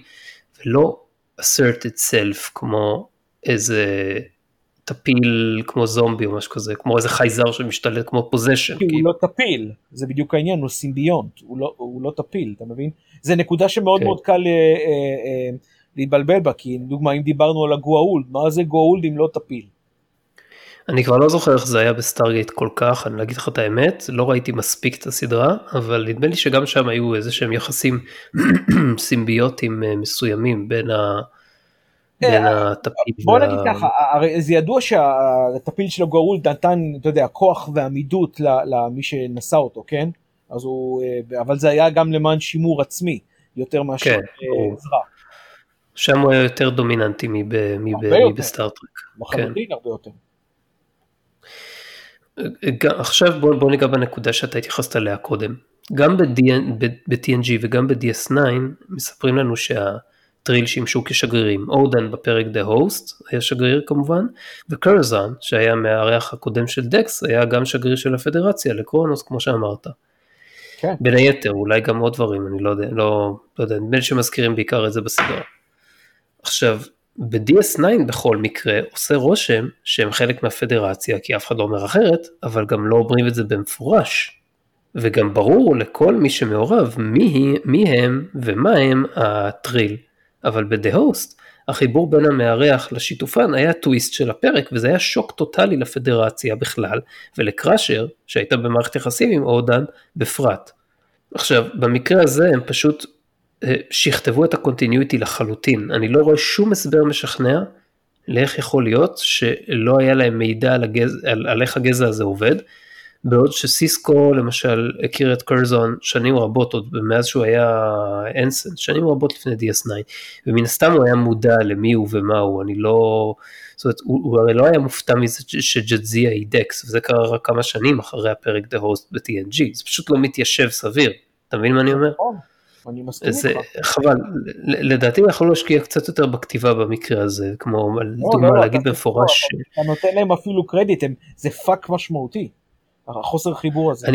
ולא assert itself כמו איזה טפיל כמו זומבי או משהו כזה, כמו איזה חייזר שמשתלט כמו possession. כי הוא לא טפיל, זה בדיוק העניין, הוא סימביונט, הוא לא, הוא לא טפיל, אתה מבין? זה נקודה שמאוד כן. מאוד קל אה, אה, אה, להתבלבל בה, כי לדוגמה אם דיברנו על הגואולד, מה זה גואולד אם לא טפיל? אני כבר לא זוכר איך זה היה ב Stargate כל כך, אני אגיד לך את האמת, לא ראיתי מספיק את הסדרה, אבל נדמה לי שגם שם היו איזה שהם יחסים (clears throat) סימביוטיים אה, מסוימים בין ה... בין אה, הטפיל. בוא נגיד ככה, הרי זה ידוע שהטפיל של הגואולד נתן, אתה יודע, כוח ועמידות למי שנשא אותו, כן? אז הוא, אה, אבל זה היה גם למען שימור עצמי, יותר מאשר כן, עזרה. שם הוא היה יותר דומיננטי מבסטארטרק. לחלוטין כן. הרבה יותר. עכשיו בוא, בוא ניגע בנקודה שאתה התייחסת אליה קודם. גם ב-TNG וגם ב-DS9 מספרים לנו שהטריל שימשו כשגרירים. אורדן בפרק The Host היה שגריר כמובן, וקרזן שהיה מהארח הקודם של דקס היה גם שגריר של הפדרציה לקרונוס כמו שאמרת. כן. בין היתר אולי גם עוד דברים אני לא יודע, לא, לא יודע, נדמה לי שמזכירים בעיקר את זה בסדרה. עכשיו ב-DS9 בכל מקרה עושה רושם שהם חלק מהפדרציה כי אף אחד לא אומר אחרת, אבל גם לא אומרים את זה במפורש. וגם ברור לכל מי שמעורב מי, מי הם ומה הם הטריל. אבל ב-The Host החיבור בין המארח לשיתופן היה טוויסט של הפרק וזה היה שוק טוטאלי לפדרציה בכלל ולקראשר שהייתה במערכת יחסים עם אורדן בפרט. עכשיו במקרה הזה הם פשוט שכתבו את הקונטיניוטי לחלוטין, אני לא רואה שום הסבר משכנע לאיך יכול להיות שלא היה להם מידע על, הגז, על, על איך הגזע הזה עובד, בעוד שסיסקו למשל הכיר את קרזון שנים רבות עוד מאז שהוא היה אנסן, שנים רבות לפני DS9, ומן הסתם הוא היה מודע למי הוא ומה הוא, אני לא, זאת אומרת הוא, הוא הרי לא היה מופתע מזה שג'טזיה היא דקס, וזה קרה רק כמה שנים אחרי הפרק The Host ב-TNG, זה פשוט לא מתיישב סביר, אתה מבין מה אני אומר? אני מסכים איתך. חבל, לדעתי יכול להשקיע קצת יותר בכתיבה במקרה הזה, כמו לא, דוגמה לא, להגיד במפורש. אתה נותן להם אפילו קרדיט, זה פאק משמעותי, החוסר חיבור הזה.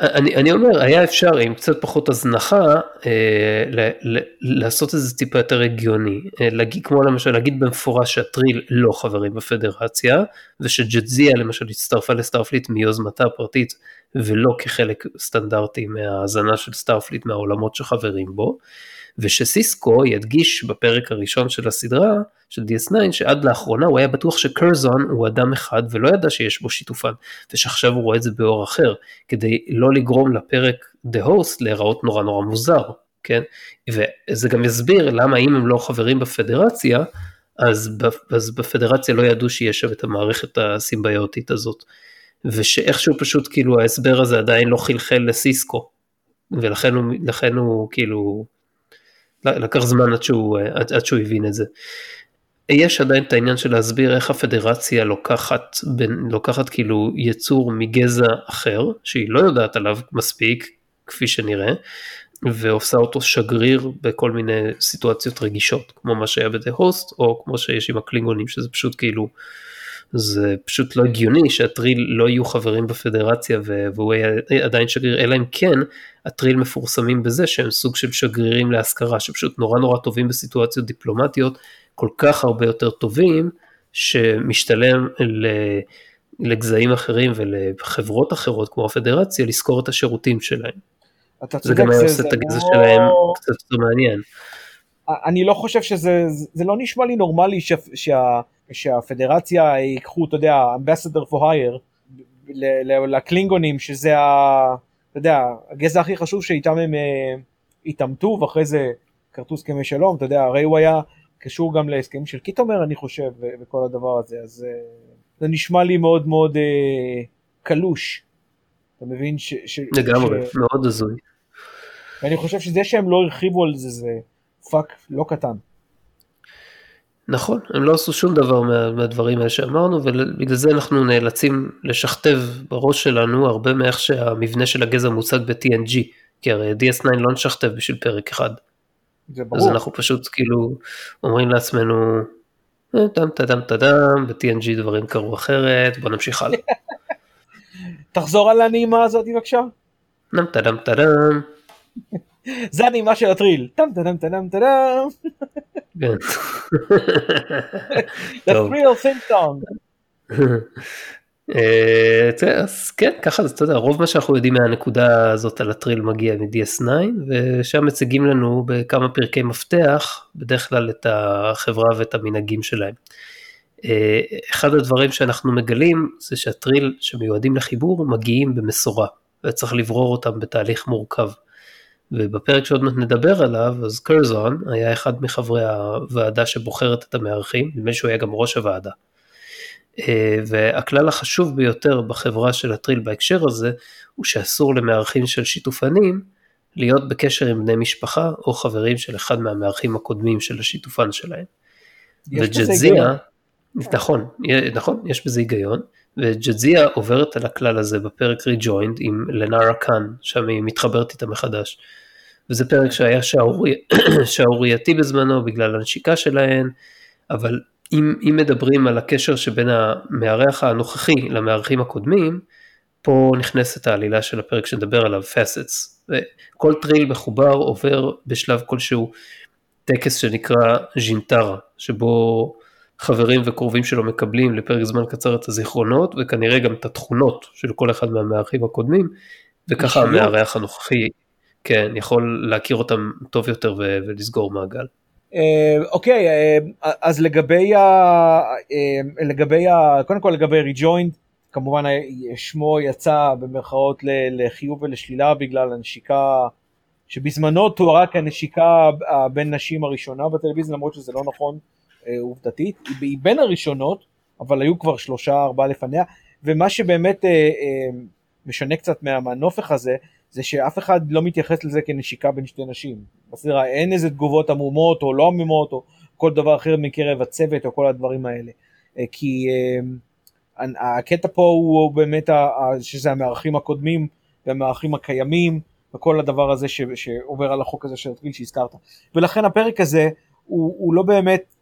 אני, אני, אומר, היה אפשר עם קצת פחות הזנחה אה, ל, ל, לעשות איזה טיפה יותר הגיוני, אה, להגיד, כמו למשל להגיד במפורש שהטריל לא חברים בפדרציה, ושג'טזיה למשל הצטרפה ל Starfleet מיוזמתה הפרטית, ולא כחלק סטנדרטי מההזנה של Starfleet מהעולמות שחברים בו, ושסיסקו ידגיש בפרק הראשון של הסדרה, של DS9, שעד לאחרונה הוא היה בטוח שקרזון הוא אדם אחד ולא ידע שיש בו שיתופן, ושעכשיו הוא רואה את זה באור אחר, כדי לא לגרום לפרק The Host להיראות נורא נורא מוזר, כן? וזה גם יסביר למה אם הם לא חברים בפדרציה, אז, אז בפדרציה לא ידעו שיש שם את המערכת הסימביוטית הזאת. ושאיכשהו פשוט כאילו ההסבר הזה עדיין לא חלחל לסיסקו, ולכן הוא, הוא כאילו, לקח זמן עד שהוא, עד, עד שהוא הבין את זה. יש עדיין את העניין של להסביר איך הפדרציה לוקחת, בין, לוקחת כאילו יצור מגזע אחר, שהיא לא יודעת עליו מספיק, כפי שנראה, ועושה אותו שגריר בכל מיני סיטואציות רגישות, כמו מה שהיה ב"דה הוסט", או כמו שיש עם הקלינגונים, שזה פשוט כאילו, זה פשוט לא הגיוני שהטריל לא יהיו חברים בפדרציה והוא יהיה עדיין שגריר, אלא אם כן הטריל מפורסמים בזה שהם סוג של שגרירים להשכרה, שפשוט נורא נורא טובים בסיטואציות דיפלומטיות, כל כך הרבה יותר טובים, שמשתלם לגזעים אחרים ולחברות אחרות כמו הפדרציה לשכור את השירותים שלהם. זה גם היה עושה את הגזע לא... שלהם קצת יותר מעניין. אני לא חושב שזה, זה לא נשמע לי נורמלי שה, שהפדרציה ייקחו, אתה יודע, אמבסדר פור הייר לקלינגונים, שזה ה... אתה יודע, הגזע הכי חשוב שאיתם הם אה, התעמתו, ואחרי זה כרתו הסכמי שלום, אתה יודע, הרי הוא היה קשור גם להסכמים של קיטומר, אני חושב, וכל הדבר הזה, אז אה, זה נשמע לי מאוד מאוד אה, קלוש. אתה מבין ש... ש לגמרי, ש... מאוד הזוי. ואני חושב שזה שהם לא הרחיבו על זה, זה פאק לא קטן. נכון, הם לא עשו שום דבר מה, מהדברים האלה שאמרנו, ובגלל זה אנחנו נאלצים לשכתב בראש שלנו הרבה מאיך שהמבנה של הגזע מוצג ב-TNG, כי הרי DS9 לא נשכתב בשביל פרק אחד. זה ברור. אז אנחנו פשוט כאילו אומרים לעצמנו, טם טדם טדם, ב-TNG דברים קרו אחרת, בוא נמשיך הלאה. (laughs) תחזור על הנעימה הזאת בבקשה. טם טדם טדם. (laughs) זה הנעימה של הטריל. טם טדם טדם טדם. כן. The thrill thing song. אה, אז כן, ככה זה, אתה יודע, רוב מה שאנחנו יודעים מהנקודה הזאת על הטריל מגיע מ-DS9, ושם מציגים לנו בכמה פרקי מפתח, בדרך כלל את החברה ואת המנהגים שלהם. אה, אחד הדברים שאנחנו מגלים זה שהטריל שמיועדים לחיבור מגיעים במשורה, וצריך לברור אותם בתהליך מורכב. ובפרק שעוד מעט נדבר עליו, אז קרזון היה אחד מחברי הוועדה שבוחרת את המארחים, נדמה שהוא היה גם ראש הוועדה. אה, והכלל החשוב ביותר בחברה של הטריל בהקשר הזה, הוא שאסור למארחים של שיתופנים להיות בקשר עם בני משפחה או חברים של אחד מהמארחים הקודמים של השיתופן שלהם. וג'זיה. נכון, נכון, יש בזה היגיון, וג'זיה עוברת על הכלל הזה בפרק Rejoined עם לנארה קאן, שם היא מתחברת איתה מחדש. וזה פרק שהיה שערורי- (clears throat) שערורייתי בזמנו בגלל הנשיקה שלהן, אבל אם, אם מדברים על הקשר שבין המארח הנוכחי למארחים הקודמים, פה נכנסת העלילה של הפרק שנדבר עליו, Facets. וכל טריל מחובר עובר בשלב כלשהו טקס שנקרא ז'ינטרה, שבו חברים וקרובים שלו מקבלים לפרק זמן קצר את הזיכרונות וכנראה גם את התכונות של כל אחד מהמארחים הקודמים, וככה. המארח הנוכחי, כן, יכול להכיר אותם טוב יותר ו- ולסגור מעגל. אה, אוקיי, אה, אז לגבי ה... אה, לגבי ה... קודם כל לגבי ריג'וינד, כמובן שמו יצא במרכאות לחיוב ולשלילה בגלל הנשיקה שבזמנו תוארה כנשיקה בין נשים הראשונה בטלוויזיה למרות שזה לא נכון עובדתית, היא- בין הראשונות אבל היו כבר שלושה ארבעה לפניה ומה שבאמת משנה קצת מה- מהנופך הזה זה שאף אחד לא מתייחס לזה כנשיקה בין שתי נשים. בסדר, אין איזה תגובות עמומות או לא עמומות או כל דבר אחר מקרב הצוות או כל הדברים האלה. אה, כי אה, הקטע פה הוא באמת שזה המארחים הקודמים והמארחים הקיימים וכל הדבר הזה ש, שעובר על החוק הזה של הטריל שהזכרת. ולכן הפרק הזה הוא, הוא לא באמת,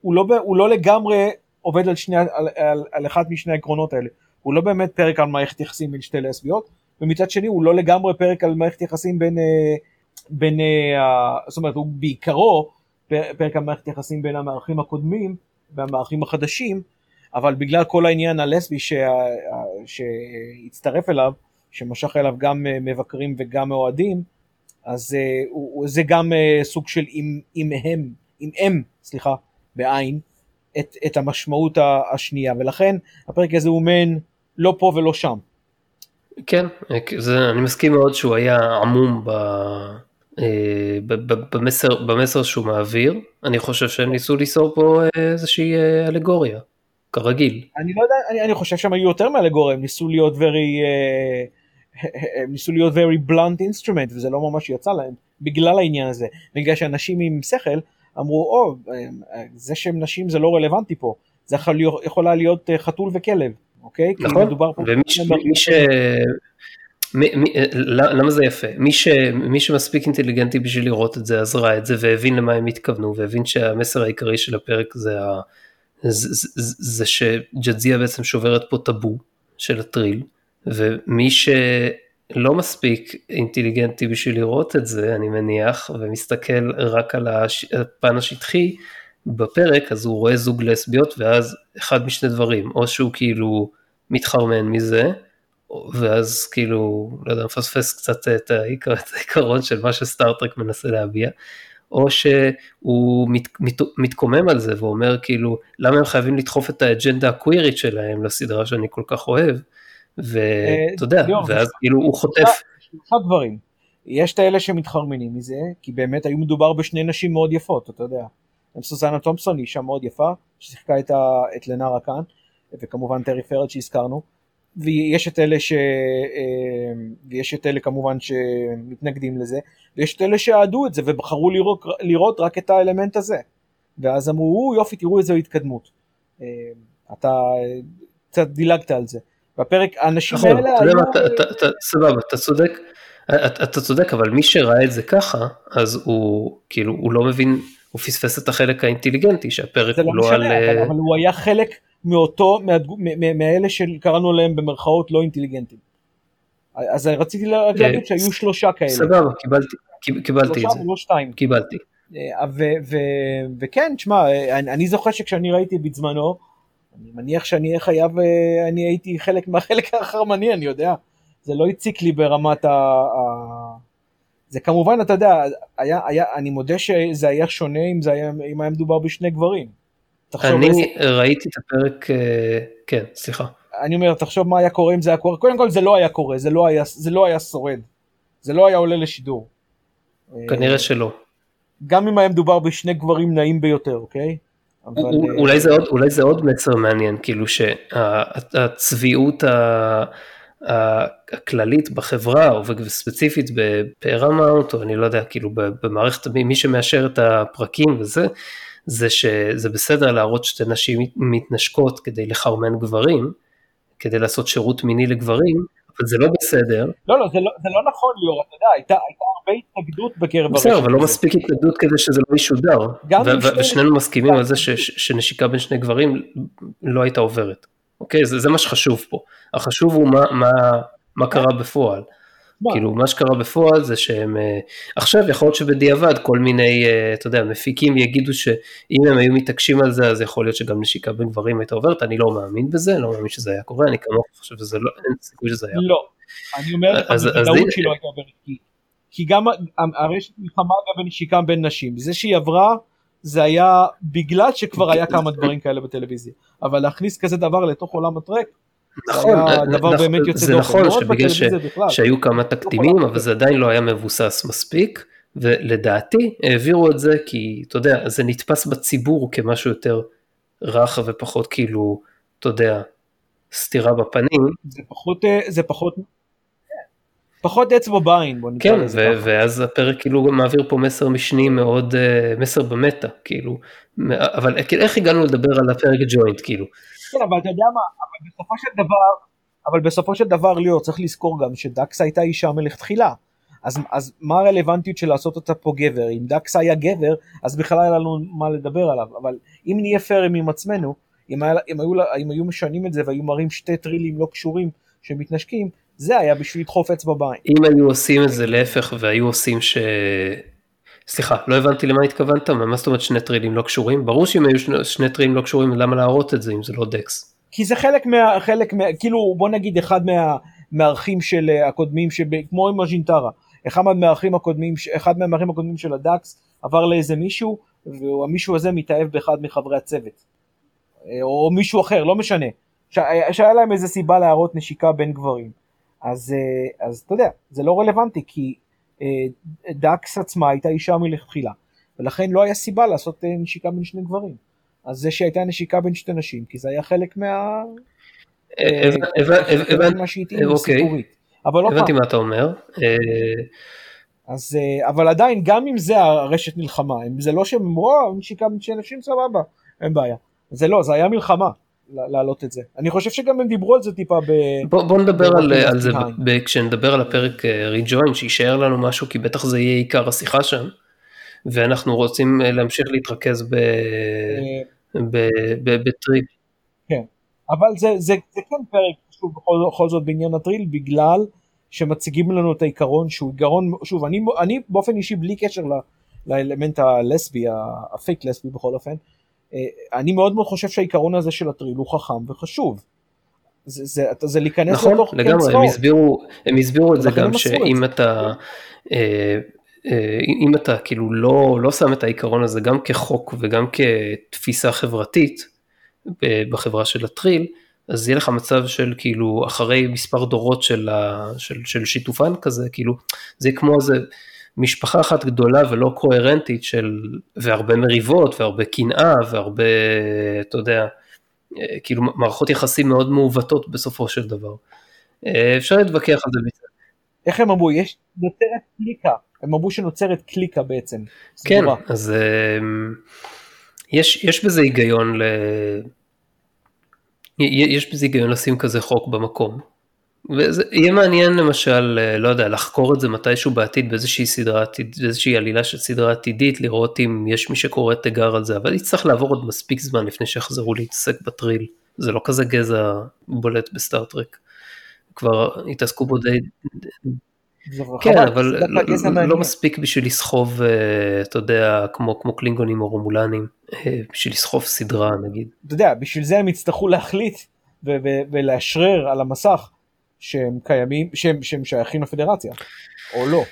הוא לא, הוא לא לגמרי עובד על, שני, על, על, על אחד משני העקרונות האלה. הוא לא באמת פרק על מערכת יחסים בין שתי לסביות, ומצד שני הוא לא לגמרי פרק על מערכת יחסים בין, אה, בין אה, זאת אומרת הוא בעיקרו פר- פרק על מערכת יחסים בין המארחים הקודמים והמארחים החדשים, אבל בגלל כל העניין הלסבי שה- שהצטרף אליו, שמשך אליו גם אה, מבקרים וגם אוהדים, אז זה גם סוג של אם, אם הם, אם הם, סליחה, בעין, את, את המשמעות השנייה, ולכן הפרק הזה הוא מעין לא פה ולא שם. כן, זה, אני מסכים מאוד שהוא היה עמום ב, אה, ב, ב, במסר, במסר שהוא מעביר. אני חושב שהם ניסו ליצור פה אה, איזושהי אה, אלגוריה, כרגיל. אני לא יודע, אני, אני חושב שהם היו יותר מאלגוריה, הם ניסו להיות very, (laughs) הם ניסו להיות very blunt instrument וזה לא ממש יצא להם, בגלל העניין הזה, בגלל שאנשים עם שכל אמרו, או, oh, זה שהם נשים זה לא רלוונטי פה, זה יכול, יכולה להיות אה, חתול וכלב, אוקיי? כי נכון, מדובר פה ומי ש... מי ש... מי, מי, למה זה יפה? מי, ש, מי שמספיק אינטליגנטי בשביל לראות את זה, אז ראה את זה והבין למה הם התכוונו, והבין שהמסר העיקרי של הפרק זה, ה, זה, זה, זה שג'אדזיה בעצם שוברת פה טאבו של הטריל, ומי שלא מספיק אינטליגנטי בשביל לראות את זה, אני מניח, ומסתכל רק על הפן השטחי בפרק, אז הוא רואה זוג לסביות, ואז אחד משני דברים, או שהוא כאילו מתחרמן מזה, ואז כאילו, לא יודע, מפספס קצת את, העיקר, את העיקרון של מה שסטארטרק מנסה להביע, או שהוא מת, מת, מתקומם על זה ואומר כאילו, למה הם חייבים לדחוף את האג'נדה הקווירית שלהם לסדרה שאני כל כך אוהב, ואתה יודע, ואז כאילו הוא חוטף. שלושה דברים, יש את האלה שמתחרמנים מזה, כי באמת היו מדובר בשני נשים מאוד יפות, אתה יודע. סוזנה תומפסון היא אישה מאוד יפה, ששיחקה את, ה, את לנארה כאן, וכמובן טרי פרד שהזכרנו. ויש את אלה ש... ויש את אלה כמובן שמתנגדים לזה, ויש את אלה שאהדו את זה ובחרו לראות, לראות רק את האלמנט הזה. ואז אמרו, יופי, תראו איזו התקדמות. אתה קצת דילגת על זה. בפרק, האנשים נכון, האלה אתה יודע מה, סבבה, אתה צודק, אתה צודק, אבל מי שראה את זה ככה, אז הוא כאילו, הוא לא מבין, הוא פספס את החלק האינטליגנטי שהפרק לא הוא לא על... אבל, אה, אבל הוא היה חלק מאותו, מאלה שקראנו להם במרכאות לא אינטליגנטים. אז רציתי לה- להגיד שהיו שלושה כאלה. אה, סבבה, קיבלתי, קיב- קיבלתי את שלושה זה, ולא שתיים. קיבלתי. אה, וכן, תשמע, אה, אני, זוכר שכשאני ראיתי בזמנו, אני מניח שאני אהיה חייב, אה, אני הייתי חלק מהחלק החרמני, אני יודע. זה לא הציק לי ברמת ה... ה- זה כמובן, אתה יודע, היה, היה, אני מודה שזה היה שונה אם זה היה, אם היה מדובר בשני גברים. אני איזה- ראיתי את הפרק, אה, כן, סליחה. אני אומר, תחשוב מה היה קורה אם זה היה קורה. קודם כל זה לא היה קורה, זה לא היה, זה לא היה שורד. זה לא היה עולה לשידור. אה, כנראה שלא. גם אם היה מדובר בשני גברים נעים ביותר, אוקיי? אבל, אה, אולי זה עוד, אולי זה עוד מסר מעניין, כאילו שהצביעות הכללית בחברה, או ספציפית בפרמאונט, או אני לא יודע, כאילו במערכת, מי שמאשר את הפרקים וזה, זה שזה בסדר להראות שתי נשים מתנשקות כדי לחרמן גברים, כדי לעשות שירות מיני לגברים, אבל זה לא בסדר. לא, לא, זה לא, זה לא נכון ליאור, אתה יודע, הייתה, הייתה הרבה התנגדות בקרב בסדר, אבל לא. מספיק התנגדות כדי שזה לא ישודר. ושנינו מסכימים על זה שנשיקה בין שני גברים לא הייתה עוברת. אוקיי? זה, זה מה שחשוב פה. החשוב הוא מה, מה, מה קרה בפועל. מה? כאילו מה שקרה בפועל זה שהם אה, עכשיו יכול להיות שבדיעבד כל מיני אה, אתה יודע מפיקים יגידו שאם הם היו מתעקשים על זה אז יכול להיות שגם נשיקה בין גברים הייתה עוברת אני לא מאמין בזה לא מאמין שזה היה קורה אני כמוך חושב שזה לא אין סיכוי שזה היה לא. אני אומר לך בוודאות שהיא לא הייתה עוברת, כי, גם ה- הרי יש מלחמה גם בנשיקה בין נשים, זה שהיא עברה זה היה בגלל שכבר היה כמה דברים כאלה בטלוויזיה, אבל להכניס כזה דבר לתוך עולם הטרק, נכון, דבר נכון, באמת יוצא זה דופן, נכון לא שבגלל ש-. שהיו כמה תקדימים אבל זה עדיין לא היה מבוסס מספיק ולדעתי העבירו את זה כי אתה יודע זה נתפס בציבור כמשהו יותר רך ופחות כאילו אתה יודע סתירה בפנים. זה פחות, אה, זה פחות, פחות אצבע בעין בוא נקרא כן לזה ככה. ואז הפרק כאילו מעביר פה מסר משני מאוד אה, מסר במטה כאילו אבל כאילו, איך הגענו לדבר על הפרק ג'וינט כאילו כן, אבל אתה יודע מה, אבל בסופו של דבר, אבל בסופו של דבר ליאור צריך לזכור גם שדקסה הייתה אישה מלכתחילה. אז, אז מה הרלוונטיות של לעשות אותה פה גבר? אם דקסה היה גבר, אז בכלל היה לנו מה לדבר עליו. אבל אם נהיה פיירים עם עצמנו, אם, היה, אם, היו, אם היו משנים את זה והיו מראים שתי טרילים לא קשורים שמתנשקים, זה היה בשביל לדחוף אצבע בעין. אם היו עושים את זה להפך והיו עושים ש... סליחה, לא הבנתי למה התכוונת, מה זאת אומרת שני טרילים לא קשורים? ברור שאם היו שני, שני טרילים לא קשורים, למה להראות את זה אם זה לא דקס? כי זה חלק מה... חלק מה... כאילו בוא נגיד אחד מה... מהאחים של אה, הקודמים, שב... כמו עם הז'ינטרה. אחד מהמארחים הקודמים, אחד הקודמים של הדאקס עבר לאיזה מישהו, והמישהו הזה מתאהב באחד מחברי הצוות. אה, או מישהו אחר, לא משנה. ש... שהיה להם איזה סיבה להראות נשיקה בין גברים. אז, אה, אז אתה יודע, זה לא רלוונטי, כי אה, דאקס עצמה הייתה אישה מלכתחילה, ולכן לא היה סיבה לעשות אה, נשיקה בין שני גברים. אז זה שהייתה נשיקה בין שתי נשים, כי זה היה חלק מה... אה, הבנ- הבנ- חלק הבנ- מה שהתאים אוקיי. סיפורית. אבל עוד הבנתי מה אתה אומר. אז, אבל עדיין, גם אם זה הרשת מלחמה, אם זה לא שהם אמרו, "אה, נשיקה בין שתי נשים, סבבה, אין בעיה. זה לא, זה היה מלחמה, להעלות את זה. אני חושב שגם הם דיברו על זה טיפה ב... בוא, בוא נדבר על, על זה ב- כשנדבר על הפרק ריג'וין, שיישאר לנו משהו, כי בטח זה יהיה עיקר השיחה שם, ואנחנו רוצים אה, להמשיך להתרכז ב- אה, ב- ב- בטריפ. כן. אבל זה, זה, זה כן פרק חשוב בכל, בכל זאת בעניין הטריל, בגלל שמציגים לנו את העיקרון שהוא עיקרון, שוב, אני, אני באופן אישי בלי קשר ל, לאלמנט הלסבי, הפייק לסבי בכל אופן, אה, אני מאוד מאוד חושב שהעיקרון הזה של הטריל הוא חכם וחשוב. זה, זה, זה, זה להיכנס נכון, לתוך לגמרי, הם. הסבירו, הם הסבירו את זה גם את שאם זה. אתה, אה, אה, אם אתה כאילו לא, לא שם את העיקרון הזה גם כחוק וגם כתפיסה חברתית ב- בחברה של הטריל, אז יהיה לך מצב של כאילו אחרי מספר דורות של, ה, של, של שיתופן כזה, כאילו זה כמו איזה משפחה אחת גדולה ולא קוהרנטית של, והרבה מריבות והרבה קנאה והרבה, אתה יודע, אה, כאילו מערכות יחסים מאוד מעוותות בסופו של דבר. אה, אפשר להתווכח על זה. איך הם אמרו? יש, נוצרת קליקה. הם אמרו שנוצרת קליקה בעצם. כן, סגורה. אז אה, יש, יש בזה היגיון ל... יש בזה היגיון לשים כזה חוק במקום. וזה יהיה מעניין למשל, אה, לא יודע, לחקור את זה מתישהו בעתיד באיזושהי סדרה עתיד, באיזושהי עלילה של סדרה עתידית, לראות אם יש מי שקורא תיגר על זה, אבל יצטרך לעבור עוד מספיק זמן לפני שיחזרו להתעסק בטריל. זה לא כזה גזע בולט בסטארטרק. כבר התעסקו בו די... כן, אבל לא, לא, מספיק בשביל לסחוב, אה, אתה יודע, כמו, כמו קלינגונים או רומולנים, אה, בשביל לסחוב סדרה נגיד. אתה יודע, בשביל זה הם יצטרכו להחליט ולאשרר על המסך שהם קיימים, שהם, שהם שייכים לפדרציה, או לא.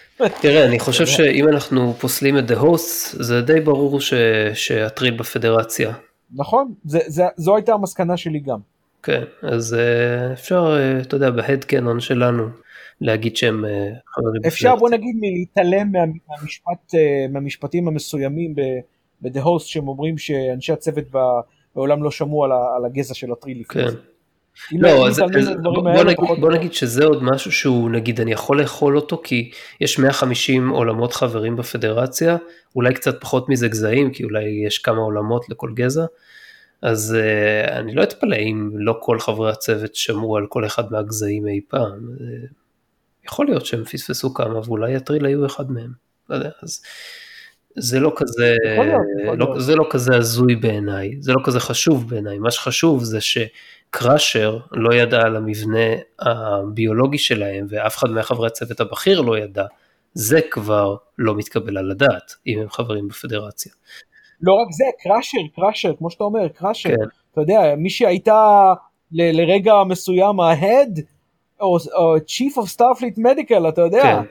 תראה, אני חושב שאם אנחנו פוסלים את Host, זה די ברור ש, שהטריל בפדרציה. נכון, זה, זה, זו הייתה המסקנה שלי גם. כן, אז אה, אפשר, אה, אתה יודע, בהד קנון שלנו, להגיד שהם אה, חברים. אפשר, בוא נגיד, להתעלם מהמשפט, מהמשפטים המסוימים ב-The Host, שהם אומרים שאנשי הצוות בעולם לא שמעו על הגזע של הטריל לפני כן. זה. לא, אז, אז בוא, בוא, נגיד, בוא נגיד שזה עוד משהו שהוא נגיד אני יכול לאכול אותו כי יש 150 עולמות חברים בפדרציה, אולי קצת פחות מזה גזעים כי אולי יש כמה עולמות לכל גזע, אז uh, אני לא אתפלא אם לא כל חברי הצוות שמעו על כל אחד מהגזעים אי פעם, uh, יכול להיות שהם פספסו כמה ואולי הטריל היו אחד מהם, לא יודע, אז זה לא כזה, יכול להיות, יכול לא, זה לא כזה הזוי בעיניי, זה לא כזה חשוב בעיניי, מה שחשוב זה ש... קראשר לא ידע על המבנה הביולוגי שלהם ואף אחד מהחברי הצוות הבכיר לא ידע, זה כבר לא מתקבל על הדעת אם הם חברים בפדרציה. לא רק זה, קראשר, קראשר, כמו שאתה אומר, קראשר, כן. אתה יודע, מי שהייתה ל- לרגע מסוים ההד, או, או Chief of Starfleet Medical, אתה יודע, כן.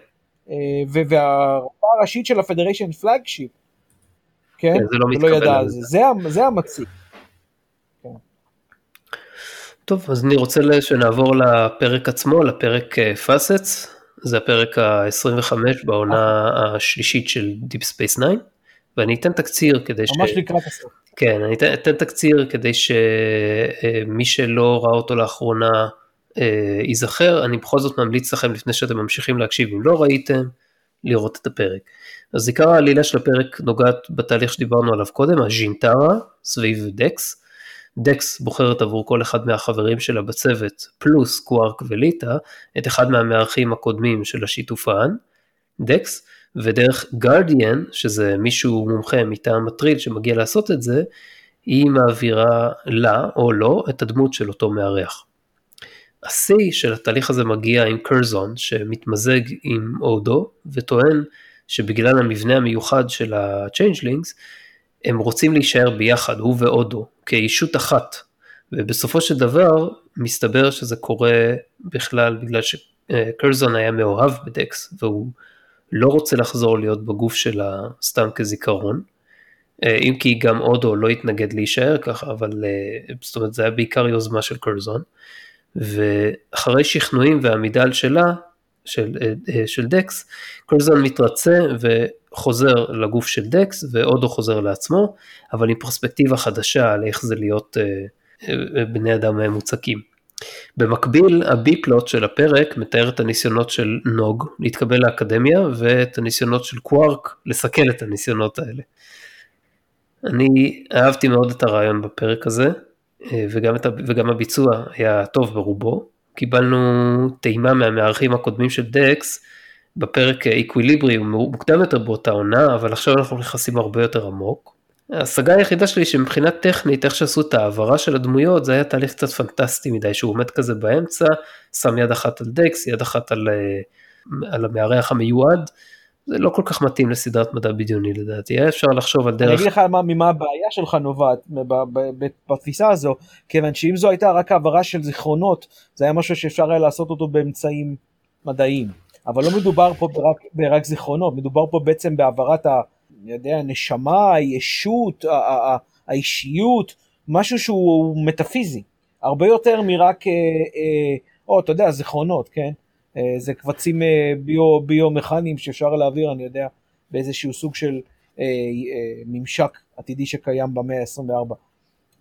אה, והרופאה הראשית של הפדריישן פלאגשיפ, כן? כן, זה לא מתקבל לא ידע, על זה, זה, זה המציג. טוב, אז אני רוצה שנעבור לפרק עצמו, לפרק Facets, אה, זה הפרק ה-25 בעונה השלישית של Deep Space 9, ואני אתן תקציר כדי ש... ממש לקראת הסוף. כן, אני אתן, אתן תקציר כדי שמי אה, שלא ראה אותו לאחרונה ייזכר, אני בכל זאת ממליץ לכם לפני שאתם ממשיכים להקשיב, אם לא ראיתם, לראות את הפרק. אז עיקר העלילה של הפרק נוגעת בתהליך שדיברנו עליו קודם, הז'ינטרה סביב דקס. דקס בוחרת עבור כל אחד מהחברים שלה בצוות, פלוס קווארק וליטא, את אחד מהמארחים הקודמים של השיתופן, דקס, ודרך גרדיאן, שזה מישהו מומחה מטעם מטריל שמגיע לעשות את זה, היא מעבירה לה או לו את הדמות של אותו מארח. השיא של התהליך הזה מגיע עם קרזון שמתמזג עם אודו וטוען שבגלל המבנה המיוחד של ה-Changelings הם רוצים להישאר ביחד, הוא ואודו, כאישות אחת. ובסופו של דבר, מסתבר שזה קורה בכלל בגלל שקרזון היה מאוהב בדקס, והוא לא רוצה לחזור להיות בגוף שלה סתם כזיכרון. אם כי גם אודו לא התנגד להישאר ככה, אבל אה, זאת אומרת זה היה בעיקר יוזמה של קרזון. ואחרי שכנועים ועמידה על שלה, של, אה, של דקס, קרזון מתרצה חוזר לגוף של דקס ואודו חוזר לעצמו, אבל עם פרספקטיבה חדשה על איך זה להיות אה, אה, בני אדם מוצקים. במקביל הבי-פלוט של הפרק מתאר את הניסיונות של נוג להתקבל לאקדמיה ואת הניסיונות של קווארק לסכל את הניסיונות האלה. אני אהבתי מאוד את הרעיון בפרק הזה אה, וגם, את, וגם הביצוע היה טוב ברובו. קיבלנו טעימה מהמארחים הקודמים של דקס בפרק איקוויליברי הוא מוקדם יותר באותה עונה, אבל עכשיו אנחנו נכנסים הרבה יותר עמוק. ההשגה היחידה שלי שמבחינה טכנית, איך שעשו את ההעברה של הדמויות, זה היה תהליך קצת פנטסטי מדי, שהוא עומד כזה באמצע, שם יד אחת על דקס, יד אחת על, אה, על המארח המיועד. זה לא כל כך מתאים לסדרת מדע בדיוני לדעתי, היה אפשר לחשוב על דרך... אני אגיד לך מה, ממה הבעיה שלך נובעת בתפיסה הזו, כיוון שאם זו הייתה רק העברה של זיכרונות, זה היה משהו שאפשר היה לעשות אותו באמצעים מדעיים. אבל לא מדובר פה ברק, ברק זיכרונות, מדובר פה בעצם בהעברת ה... אני יודע, הנשמה, הישות, האישיות, משהו שהוא מטאפיזי, הרבה יותר מרק, אה, אה, או אתה יודע, זיכרונות, כן? אה, זה קבצים ביו, ביו-מכניים שאפשר להעביר, אני יודע, באיזשהו סוג של ממשק עתידי שקיים במאה ה-24.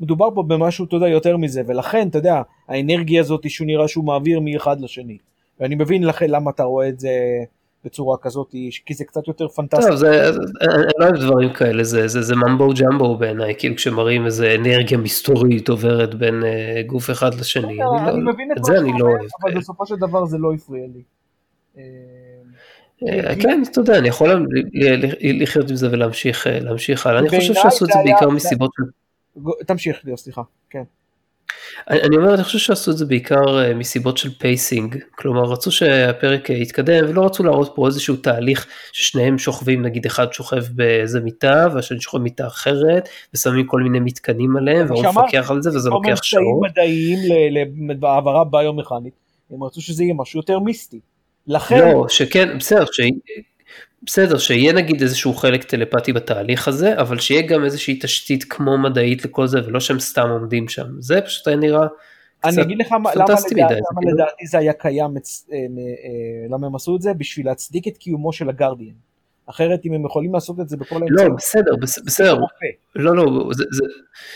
מדובר פה במשהו, אתה יודע, יותר מזה, ולכן, אתה יודע, האנרגיה הזאת שהוא נראה שהוא מעביר מאחד לשני. ואני מבין לכן למה אתה רואה את זה בצורה כזאת, כי זה קצת יותר פנטסטי. טוב, זה, אני לא אוהב דברים כאלה, זה, זה, זה mumbo jumbo בעיניי, כאילו כשמראים איזה אנרגיה מסתורית עוברת בין אה, גוף אחד לשני, אני, לא, אני מבין את זה אני לא אוהב. אבל בסופו של דבר זה לא הפריע לי. אה, כן, אתה יודע, אני יכול לחיות עם זה ולהמשיך הלאה. אני חושב שעשו את זה בעיקר מסיבות... תמשיך, סליחה, כן. אני אומר, אני חושב שעשו את זה בעיקר אה, מסיבות של pacing, כלומר רצו שהפרק אה, יתקדם ולא רצו להראות פה איזשהו תהליך ששניהם שוכבים, נגיד אחד שוכב באיזה מיטה והשני שוכב במיטה אחרת, ושמים כל מיני מתקנים עליהם והוא מפקח על זה וזה לוקח שעות. מדעיים להעברה ביומכנית, הם רצו שזה יהיה משהו יותר מיסטי. לכן... לא, שכן, בסדר. בסדר, שיהיה נגיד איזשהו חלק טלפתי בתהליך הזה, אבל שיהיה גם איזושהי תשתית כמו מדעית לכל זה, ולא שהם סתם עומדים שם. זה פשוט היה נראה אני אגיד לך למה, לדעתי, למה כאילו... לדעתי זה היה קיים, אה, אה, למה הם עשו את זה? בשביל להצדיק את קיומו של הגרדיאן. אחרת אם הם יכולים לעשות את זה בכל האמצעים. לא, בסדר, בסדר. לא, לא, זה, זה,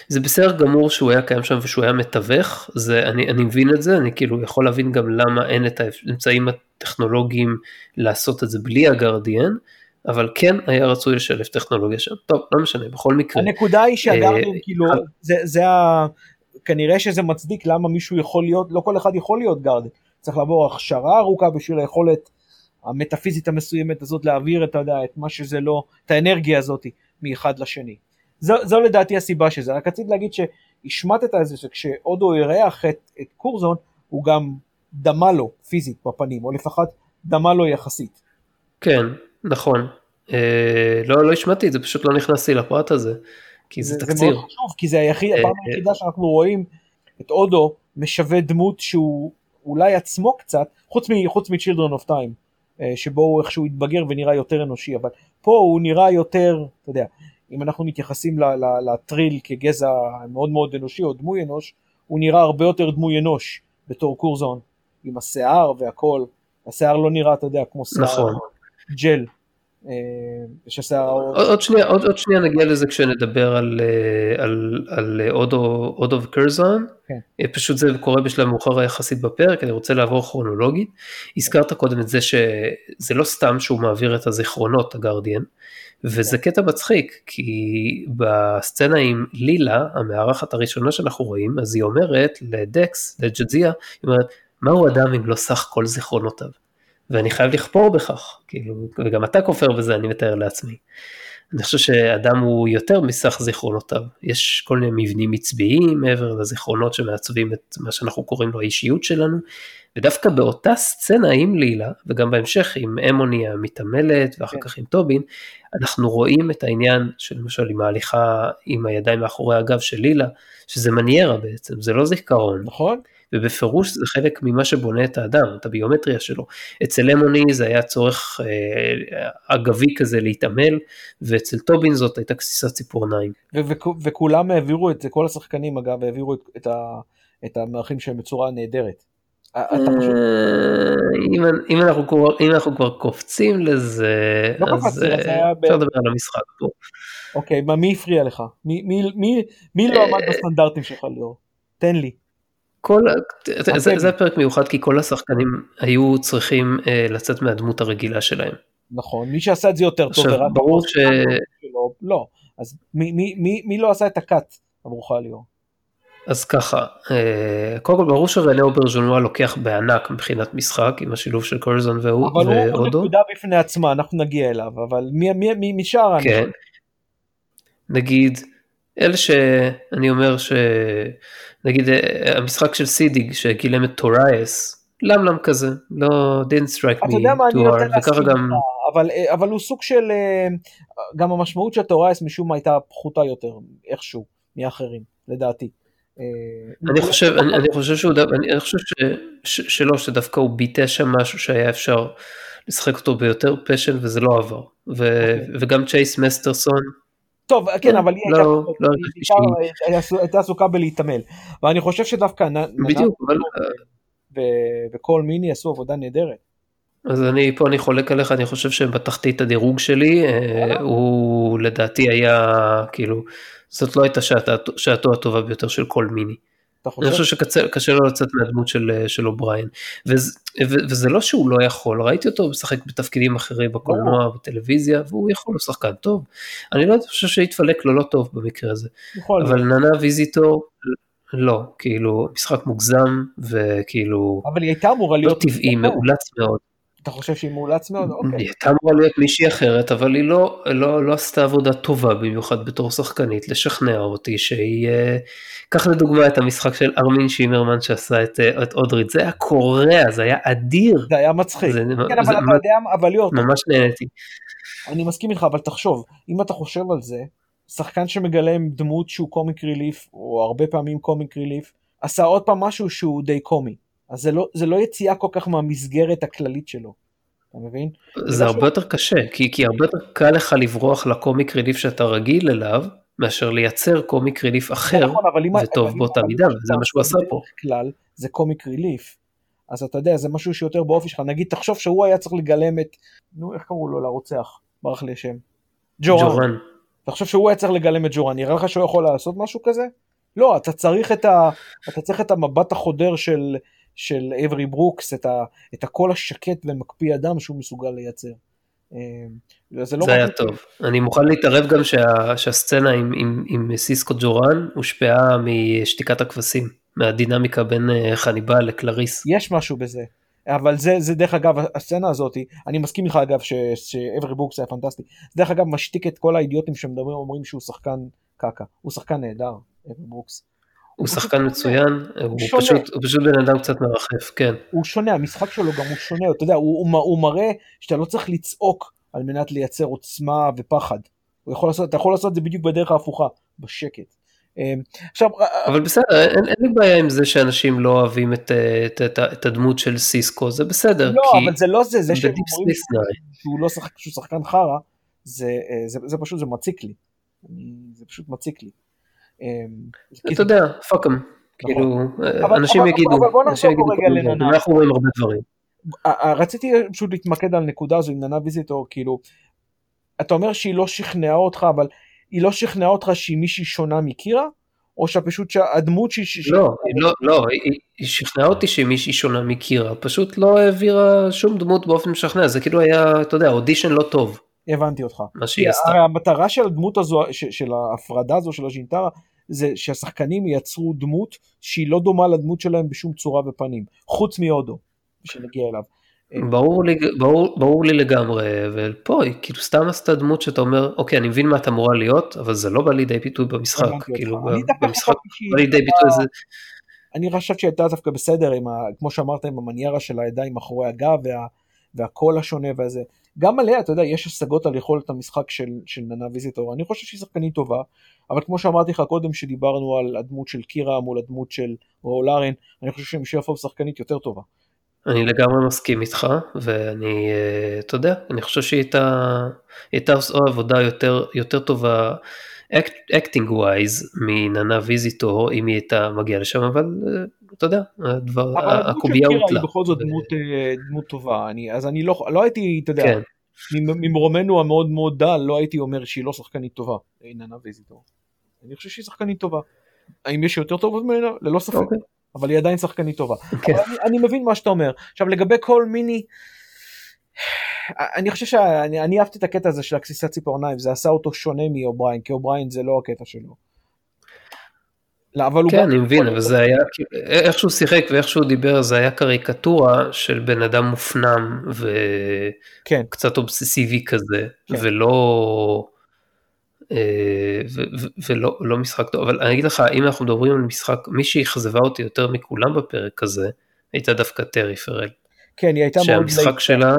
זה בסדר גמור שהוא היה קיים שם ושהוא היה מתווך, זה, אני, אני מבין את זה, אני כאילו יכול להבין גם למה אין את האמצעים הטכנולוגיים לעשות את זה בלי הגרדיאן, אבל כן היה רצוי לשלב טכנולוגיה שם. טוב, לא משנה, בכל מקרה. הנקודה היא שהגרדיאן אה, כאילו, זה, זה ה... כנראה שזה מצדיק למה מישהו יכול להיות, לא כל אחד יכול להיות גרדיאן. צריך לעבור הכשרה ארוכה בשביל היכולת המטאפיזית המסוימת הזאת להעביר את, יודע, את מה שזה לא, את האנרגיה הזאת מאחד לשני. זו, זו לדעתי הסיבה שזה, רק רציתי להגיד שהשמטת את זה שכשהודו אירח את, את קורזון הוא גם דמה לו פיזית בפנים, או לפחות דמה לו יחסית. כן, נכון. אה, לא, לא השמעתי את זה, פשוט לא נכנסתי לפרט הזה, כי זה, זה תקציר. זה מאוד חשוב, כי זה היחיד, אה, הפעם היחידה שאנחנו רואים את הודו משווה דמות שהוא אולי עצמו קצת, חוץ מ-Children of Time. אה, שבו הוא איכשהו התבגר ונראה יותר אנושי, אבל פה הוא נראה יותר, אתה יודע, אם אנחנו מתייחסים לטריל כגזע מאוד מאוד אנושי או דמוי אנוש, הוא נראה הרבה יותר דמוי אנוש בתור קורזון, עם השיער והכל, השיער לא נראה, אתה יודע, כמו שיער נכון. ג'ל. אה, עוד שנייה, עוד, עוד שנייה נגיע לזה כשנדבר על, אה, על, על אודו, אודו וקרזון, כן. אה, פשוט זה קורה בשלב מאוחר יחסית בפרק, אני רוצה לעבור כרונולוגית. הזכרת קודם את זה שזה לא סתם שהוא מעביר את הזיכרונות, הגרדיאן, וזה כן. קטע מצחיק, כי בסצנה עם לילה, המארחת הראשונה שאנחנו רואים, אז היא אומרת לדקס, לג'דזיה, היא אומרת, מהו אדם אם לא סך כל זיכרונותיו? ואני חייב לכפור בכך, כאילו, וגם אתה כופר בזה, אני מתאר לעצמי. אני חושב שאדם הוא יותר מסך זיכרונותיו, יש כל מיני מבנים עצביים מעבר לזיכרונות שמעצבים את מה שאנחנו קוראים לו האישיות שלנו, ודווקא באותה סצנה עם לילה, וגם בהמשך עם אמוני המתעמלת, ואחר כן. כך עם טובין, אנחנו רואים את העניין של למשל עם ההליכה עם הידיים מאחורי הגב של לילה, שזה מניירה בעצם, זה לא זיכרון. נכון. ובפירוש זה חלק ממה שבונה את האדם, את הביומטריה שלו. אצל למוני זה היה צורך אה, אגבי כזה להתעמל, ואצל טובין זאת הייתה גסיסת ציפורניים. וכולם העבירו את זה, כל השחקנים אגב העבירו את, את, ה, את המערכים שלהם בצורה נהדרת. אה, אם אנחנו כבר קופצים לזה, לא אז אה, אפשר לדבר על המשחק פה. אוקיי, מי הפריע לך? מי לא עמד בסטנדרטים שלך ליאור? תן לי. כל, זה, זה, פרק מיוחד כי כל השחקנים היו צריכים uh, לצאת מהדמות הרגילה שלהם. נכון, מי שעשה את זה יותר טוב, עכשיו ברור ש... לא, לא, אז מי, מי, מי, מי לא עשה את הקאט עבורך ליאור? אז ככה, uh, קודם כל ברור שרנה אוברג'ונואה לוקח בענק מבחינת משחק עם השילוב של קורזון והודו. אבל הוא נקודה בפני עצמה, אנחנו נגיע אליו, אבל מי, מי, מי, מי שאר כן, נגיד, אלה שאני אומר ש... נגיד אה, המשחק של סידיג שגילם את טורייס, למלם כזה, לא didn't strike me too hard, וככה גם... אבל, אה, אבל הוא סוג של, אה, גם המשמעות של טורייס משום מה הייתה פחותה יותר, איכשהו, מאחרים, לדעתי. אני חושב, אני, אני חושב שהוא, אני חושב ש, ש, שלא, שדווקא הוא ביטא שם משהו שהיה אפשר לשחק אותו ביותר פשן וזה לא עבר, ו, okay. אוקיי. וגם צ'ייס מסטרסון, טוב, כן, אבל היא לא, לא הייתה עסוקה בלהתעמל. ואני חושב שדווקא בדיוק, אבל... וכל מיני עשו עבודה נהדרת. אז אני פה אני חולק עליך, אני חושב שהם בתחתית הדירוג שלי, אה, הוא לדעתי היה, כאילו, זאת לא הייתה שעתו הטובה ביותר של כל מיני. אתה אני חושב? חושב שקשה לו לצאת מהדמות של, של אובריין. וזה, וזה לא שהוא לא יכול, ראיתי אותו משחק בתפקידים אחרים בקולנוע, בטלוויזיה, והוא יכול, הוא שחקן טוב. אני לא חושב שהתפלק לו לא טוב במקרה הזה. יכול אבל להיות. ננה ויזיטור, לא, כאילו, משחק מוגזם, וכאילו, אבל היא הייתה אמורה לא להיות... טבעי, מאולץ מאוד. אתה חושב שהיא מאולץ מאוד? אוקיי. היא הייתה אמורה להיות מישהי אחרת, אבל היא לא, לא, לא עשתה עבודה טובה במיוחד בתור שחקנית, לשכנע אותי שהיא... אה, קח לדוגמה את המשחק של ארמין שימרמן שעשה את, אה, את אודריד, זה היה קורע, זה היה אדיר. זה היה מצחיק. זה, כן, זה אבל אתה יודע, אבל ליאור, ממש נהניתי. אני מסכים איתך, אבל תחשוב, אם אתה חושב על זה, שחקן שמגלם דמות שהוא קומיק ריליף, או הרבה פעמים קומיק ריליף, עשה עוד פעם משהו שהוא די קומי. אז זה לא, זה לא יציאה כל כך מהמסגרת הכללית שלו. אתה מבין? זה הרבה יותר קשה, כי, כי הרבה יותר קל לך לברוח לקומיק ריליף שאתה רגיל אליו, מאשר לייצר קומיק ריליף אחר, נכון, וטוב באותה מידה, וזה אתה מה שהוא עשה פה. כלל זה קומיק ריליף. אז אתה יודע, זה משהו שיותר באופי שלך. נגיד, תחשוב שהוא היה צריך לגלם את, נו, איך קראו לו לרוצח? ברח לי השם. ג'ורן. ג'ורן. תחשוב שהוא היה צריך לגלם את ג'ורן, נראה לך שהוא יכול לעשות משהו כזה? לא, אתה צריך את, ה, אתה צריך את המבט החודר של, של אברי ברוקס, את, ה, את הקול השקט ומקפיא אדם שהוא מסוגל לייצר. אה, זה לא זה היה. טוב. אני מוכן להתערב גם שה, שהסצנה עם, עם, עם סיסקו ג'ורן הושפעה משתיקת הכבשים, מהדינמיקה בין אה, חניבל לקלריס. יש משהו בזה. אבל זה, זה דרך אגב, הסצנה הזאת, אני מסכים איתך אגב שאברי ברוקס היה פנטסטי. זה דרך אגב משתיק את כל האידיוטים שמדברים, אומרים שהוא שחקן קקה. הוא שחקן נהדר, אברי ברוקס. הוא שחקן מצוין, הוא. פשוט, הוא פשוט בן אדם קצת מרחף, כן. הוא שונה, המשחק שלו גם הוא שונה, אתה יודע, הוא, הוא, הוא מראה שאתה לא צריך לצעוק על מנת לייצר עוצמה ופחד. הוא יכול לעשות, אתה יכול לעשות את זה בדיוק בדרך ההפוכה, בשקט. אמ, עכשיו, אבל בסדר, אין, אין לי בעיה עם זה שאנשים לא אוהבים את, אה, את, את, את הדמות של סיסקו, זה בסדר. לא, כי אבל זה לא זה, זה שהם אומרים. שהוא לא שחק, שהוא שחקן חרא, זה, אה, זה, זה פשוט, זה מציק לי. זה פשוט מציק לי. אמ, אתה יודע, fuck em. כאילו, אבל- אנשים אבל- יגידו, אנשים יגידו. לננה. אנחנו רואים הרבה דברים. ה- ה- רציתי פשוט להתמקד על נקודה הזו עם ננה ויזיטור, כאילו, אתה אומר שהיא לא שכנעה אותך, אבל היא לא שכנעה אותך שהיא מישהי שונה מקירה? או שפשוט שהדמות שהיא... לא, לא, לא, היא- שכנעה אותי שהיא מישהי שונה מקירה, פשוט לא העבירה שום דמות באופן משכנע, זה כאילו היה, אתה יודע, אודישן לא טוב, הבנתי אותך. מה שהיא עשתה. המטרה של הדמות הזו, של ההפרדה הזו של הז'ינטרה, זה שהשחקנים ייצרו דמות שהיא לא דומה לדמות שלהם בשום צורה ופנים, חוץ מהודו, שנגיע אליו. ברור לי, ברור, ברור לי לגמרי, ופה היא כאילו סתם עשתה דמות שאתה אומר, אוקיי, אני מבין מה את אמורה להיות, אבל זה לא בא לידי ביטוי במשחק. כאילו, במשחק בא לידי ביטוי איזה, אני חשבתי שהייתה דווקא בסדר, ה, כמו שאמרת, עם המניירה של הידיים מאחורי הגב וה, והקול השונה והזה. גם עליה, אתה יודע, יש השגות על יכולת המשחק של, של ננה ויזיטור. אני חושב שהיא שחקנית טובה, אבל כמו שאמרתי לך קודם, שדיברנו על הדמות של קירה מול הדמות של רו לארן, אני חושב שמישל פורבס שחקנית יותר טובה. אני לגמרי מסכים איתך, ואני, אה, אתה יודע, אני חושב שהיא הייתה, עושה עבודה יותר, יותר טובה, acting wise, מננה ויזיטור, אם היא הייתה מגיעה לשם, אבל אה, אתה יודע, הדבר, הקובייה הוטלה. בכל זאת דמות, אה, דמות טובה, אני, אז אני לא, לא הייתי, אתה יודע, כן, ממ- ממרומנו המאוד מאוד דל, לא הייתי אומר שהיא לא שחקנית טובה, אה, ננה ויזיטור. אני חושב שהיא שחקנית טובה. האם יש יותר טובות ממנה? ללא ספק. אוקיי. אבל היא עדיין שחקנית טובה. כן. אבל אני, אני מבין מה שאתה אומר. עכשיו לגבי כל מיני, אני חושב שאני אני אהבתי את הקטע הזה של הכסיסת ציפורניים, זה עשה אותו שונה מאובריין, כי אובריין זה לא הקטע שלו. לא, אבל הוא כן, אני מבין, אבל זה היה, איך שהוא שיחק ואיך שהוא דיבר, זה היה קריקטורה של בן אדם מופנם כן, וקצת אובססיבי כזה, כן. ולא, אה, ולא לא משחק טוב, אבל אני אגיד לך, אם אנחנו מדברים על משחק, מי שאכזבה אותי יותר מכולם בפרק הזה, הייתה דווקא טרי פרל, כן, היא הייתה מאוד... שהמשחק. שלה,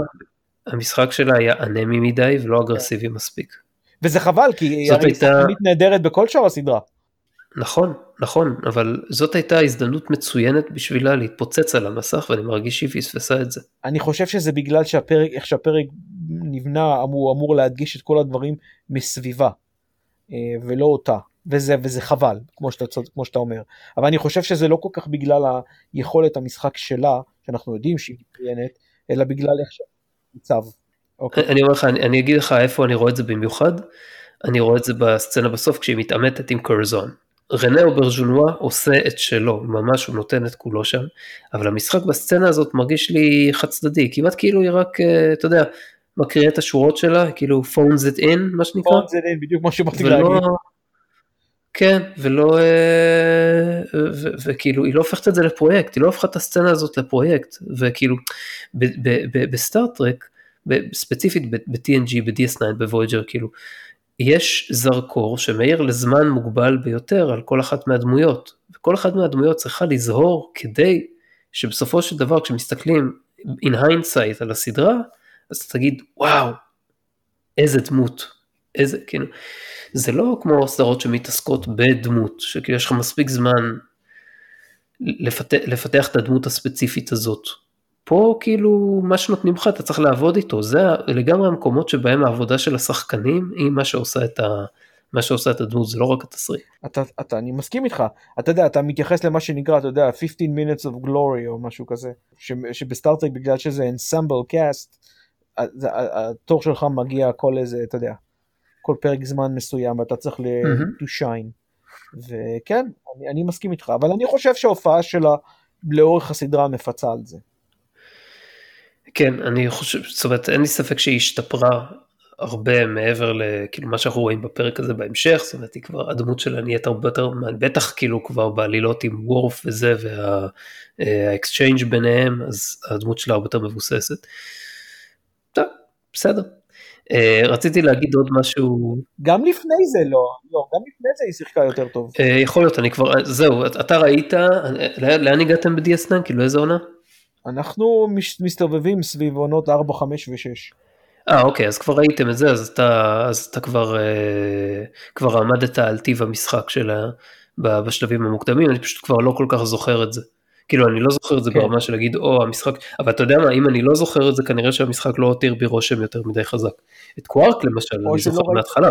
המשחק שלה היה אנמי מדי ולא אגרסיבי מספיק. וזה חבל, כי היא זאת הייתה- נהדרת בכל שאר הסדרה. נכון, נכון, אבל זאת הייתה הזדמנות מצוינת בשבילה להתפוצץ על המסך, ואני מרגיש שהיא פספסה את זה. אני חושב שזה בגלל שהפרק, איך שהפרק נבנה, הוא אמור להדגיש את כל הדברים מסביבה, אה, ולא אותה. וזה, וזה חבל, כמו שאתה, כמו שאתה אומר. אבל אני חושב שזה לא כל כך בגלל היכולת המשחק שלה, שאנחנו יודעים שהיא מצוינת, אלא בגלל איך שהמצב. אוקיי. אני אומר לך, אני, אני אגיד לך איפה אני רואה את זה במיוחד, אני רואה את זה בסצנה בסוף כשהיא מתעמתת עם קורזון. רנה אוברג'ונואה עושה את שלו, ממש הוא נותן את כולו שם, אבל המשחק בסצנה הזאת מרגיש לי חד צדדי, כמעט כאילו היא רק, אה, אתה יודע, מקריאה את השורות שלה, כאילו phones it in, מה שנקרא. phones it in, בדיוק מה שבאתי להגיד. כן, ולא, אה, וכאילו, היא לא הופכת את זה לפרויקט, היא לא הופכת את הסצנה הזאת לפרויקט, וכאילו, בסטאר טרק, ספציפית ב-TNG, ב-DS9, בוויאג'ר, כאילו, יש זרקור שמאיר לזמן מוגבל ביותר על כל אחת מהדמויות, וכל אחת מהדמויות צריכה לזהור כדי שבסופו של דבר כשמסתכלים in hindsight על הסדרה, אז תגיד וואו, איזה דמות, איזה, כאילו, זה לא כמו סדרות שמתעסקות בדמות, שכאילו יש לך מספיק זמן לפתח, לפתח את הדמות הספציפית הזאת. פה כאילו מה שנותנים לך אתה צריך לעבוד איתו, זה לגמרי המקומות שבהם העבודה של השחקנים היא מה שעושה את, ה, מה שעושה את הדמות, זה לא רק התסריט. אתה, אתה, אני מסכים איתך, אתה יודע, אתה מתייחס למה שנקרא, אתה יודע, 15 minutes of glory או משהו כזה, ש, שבסטארטרק בגלל שזה ensemble cast, התור שלך מגיע כל איזה, אתה יודע, כל פרק זמן מסוים ואתה צריך mm-hmm. to shine. וכן, אני, אני מסכים איתך, אבל אני חושב שההופעה שלה לאורך הסדרה מפצה על זה. כן, אני חושב, זאת אומרת, אין לי ספק שהיא השתפרה הרבה מעבר לכאילו מה שאנחנו רואים בפרק הזה בהמשך, זאת אומרת, היא כבר, הדמות שלה נהיית הרבה יותר, בטח כאילו כבר בעלילות עם וורף וזה, והאקסצ'יינג' ביניהם, אז הדמות שלה הרבה יותר מבוססת. טוב, בסדר. Uh, רציתי להגיד עוד משהו. גם לפני זה לא, לא, גם לפני זה היא שיחקה יותר טוב. Uh, יכול להיות, אני כבר, זהו, אתה ראית, לאן הגעתם ב-DS9? כאילו איזה עונה? אנחנו מסתובבים סביב עונות 4, 5 ו-6. אה אוקיי אז כבר ראיתם את זה אז אתה אז אתה כבר אה, כבר עמדת על טיב המשחק שלה בשלבים המוקדמים אני פשוט כבר לא כל כך זוכר את זה. כאילו אני לא זוכר את זה כן. ברמה של להגיד או המשחק אבל אתה יודע מה אם אני לא זוכר את זה כנראה שהמשחק לא הותיר בי רושם יותר מדי חזק. את קווארק למשל אני זוכר מההתחלה.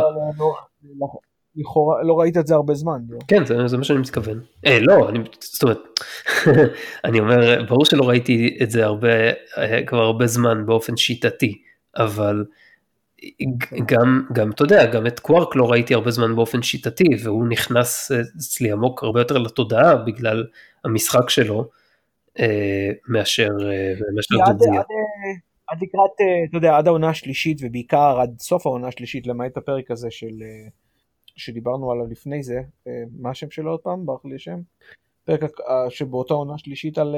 לכאורה לא ראית את זה הרבה זמן. לא? כן זה, זה מה שאני מתכוון. אה, לא, אני, זאת אומרת, (laughs) אני אומר, ברור שלא ראיתי את זה הרבה, אה, כבר הרבה זמן באופן שיטתי, אבל גם, גם, אתה יודע, גם את קווארק לא ראיתי הרבה זמן באופן שיטתי, והוא נכנס אצלי עמוק הרבה יותר לתודעה בגלל המשחק שלו, אה, מאשר, אה, מאשר דודזיה. עד, עד לקראת, אתה יודע, עד העונה השלישית, ובעיקר עד סוף העונה השלישית, למעט הפרק הזה של... שדיברנו עליו לפני זה, אה, מה השם שלו עוד פעם? ברח לי השם? פרק אה, שבאותה עונה שלישית על...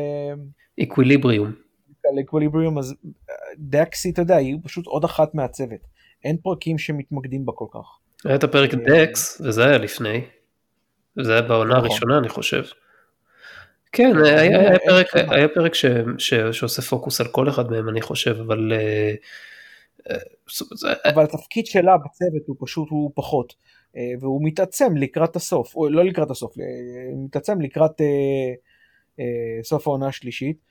אקוויליבריום. אה, על אקוויליבריום, אז דקסי, אתה יודע, היא פשוט עוד אחת מהצוות. אין פרקים שמתמקדים בה כל כך. היה את הפרק דקס, וזה היה לפני. זה היה בעונה נכון. הראשונה, אני חושב. כן, היה פרק שעושה פוקוס על כל אחד מהם, אני חושב, אבל... אבל התפקיד שלה בצוות הוא פשוט, הוא פחות. אה, והוא מתעצם לקראת הסוף, או לא לקראת הסוף, אה, מתעצם לקראת אה, אה, סוף העונה השלישית.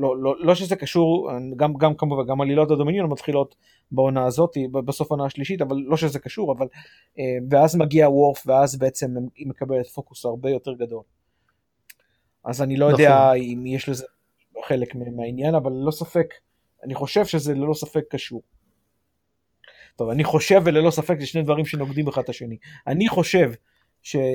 לא, לא, לא שזה קשור, גם, גם כמובן, גם עלילות הדומיניון מתחילות בעונה הזאת, בסוף העונה השלישית, אבל לא שזה קשור, אבל, אה, ואז מגיע וורף, ואז בעצם היא מקבלת פוקוס הרבה יותר גדול. אז אני לא נכון. יודע אם יש לזה חלק מהעניין, אבל ללא ספק, אני חושב שזה ללא ספק קשור. טוב, אני חושב וללא ספק זה שני דברים שנוגדים אחד את השני. אני חושב ש... (laughs)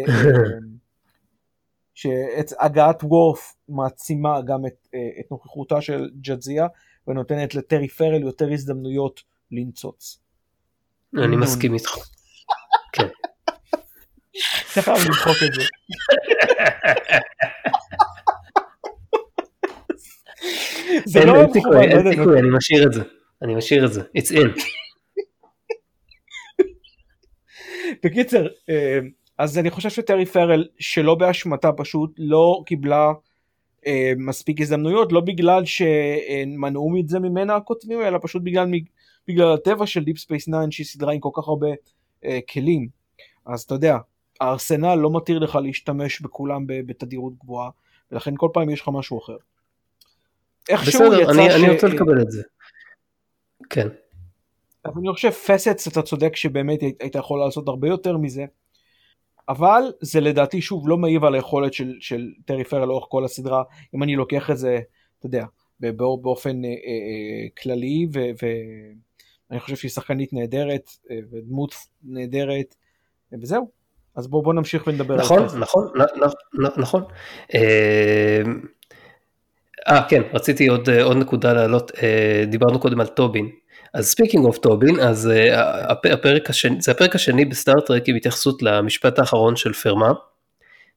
שהגעת וורף מעצימה גם את, את נוכחותה של ג'אזיה ונותנת לטרי פרל יותר הזדמנויות לנצוץ. אני מסכים איתך. כן. (laughs) אתה חייב למחוק את זה. (laughs) זה לא מכוון, אין סיכוי, אני משאיר את זה. אני משאיר את זה. It's in. (laughs) בקיצר, אה, אז אני חושב שטרי פארל שלא באשמתה פשוט לא קיבלה אה, מספיק הזדמנויות, לא בגלל שמנעו את זה ממנה הכותבים, אלא פשוט בגלל, בגלל הטבע של דיפ ספייס 9 שהיא סדרה עם כל כך הרבה אה, כלים. אז אתה יודע, הארסנל לא מתיר לך להשתמש בכולם בתדירות גבוהה, ולכן כל פעם יש לך משהו אחר. בסדר, אני, ש... אני רוצה לקבל את זה. כן. אז אני חושב פסטס אתה צודק שבאמת היית יכול לעשות הרבה יותר מזה אבל זה לדעתי שוב לא מעיב על היכולת של, של טרי פרל לאורך כל הסדרה אם אני לוקח את זה אתה יודע באופן אה, אה, כללי ואני חושב שהיא שחקנית נהדרת אה, ודמות נהדרת וזהו אז בואו בוא נמשיך ונדבר נכון, על זה. נכון, נכון, נכון. אה, כן, רציתי עוד, עוד נקודה להעלות, דיברנו קודם על טובין. אז speaking of טובין, אז הפרק השני, זה הפרק השני בסטאר טרק עם התייחסות למשפט האחרון של פרמה.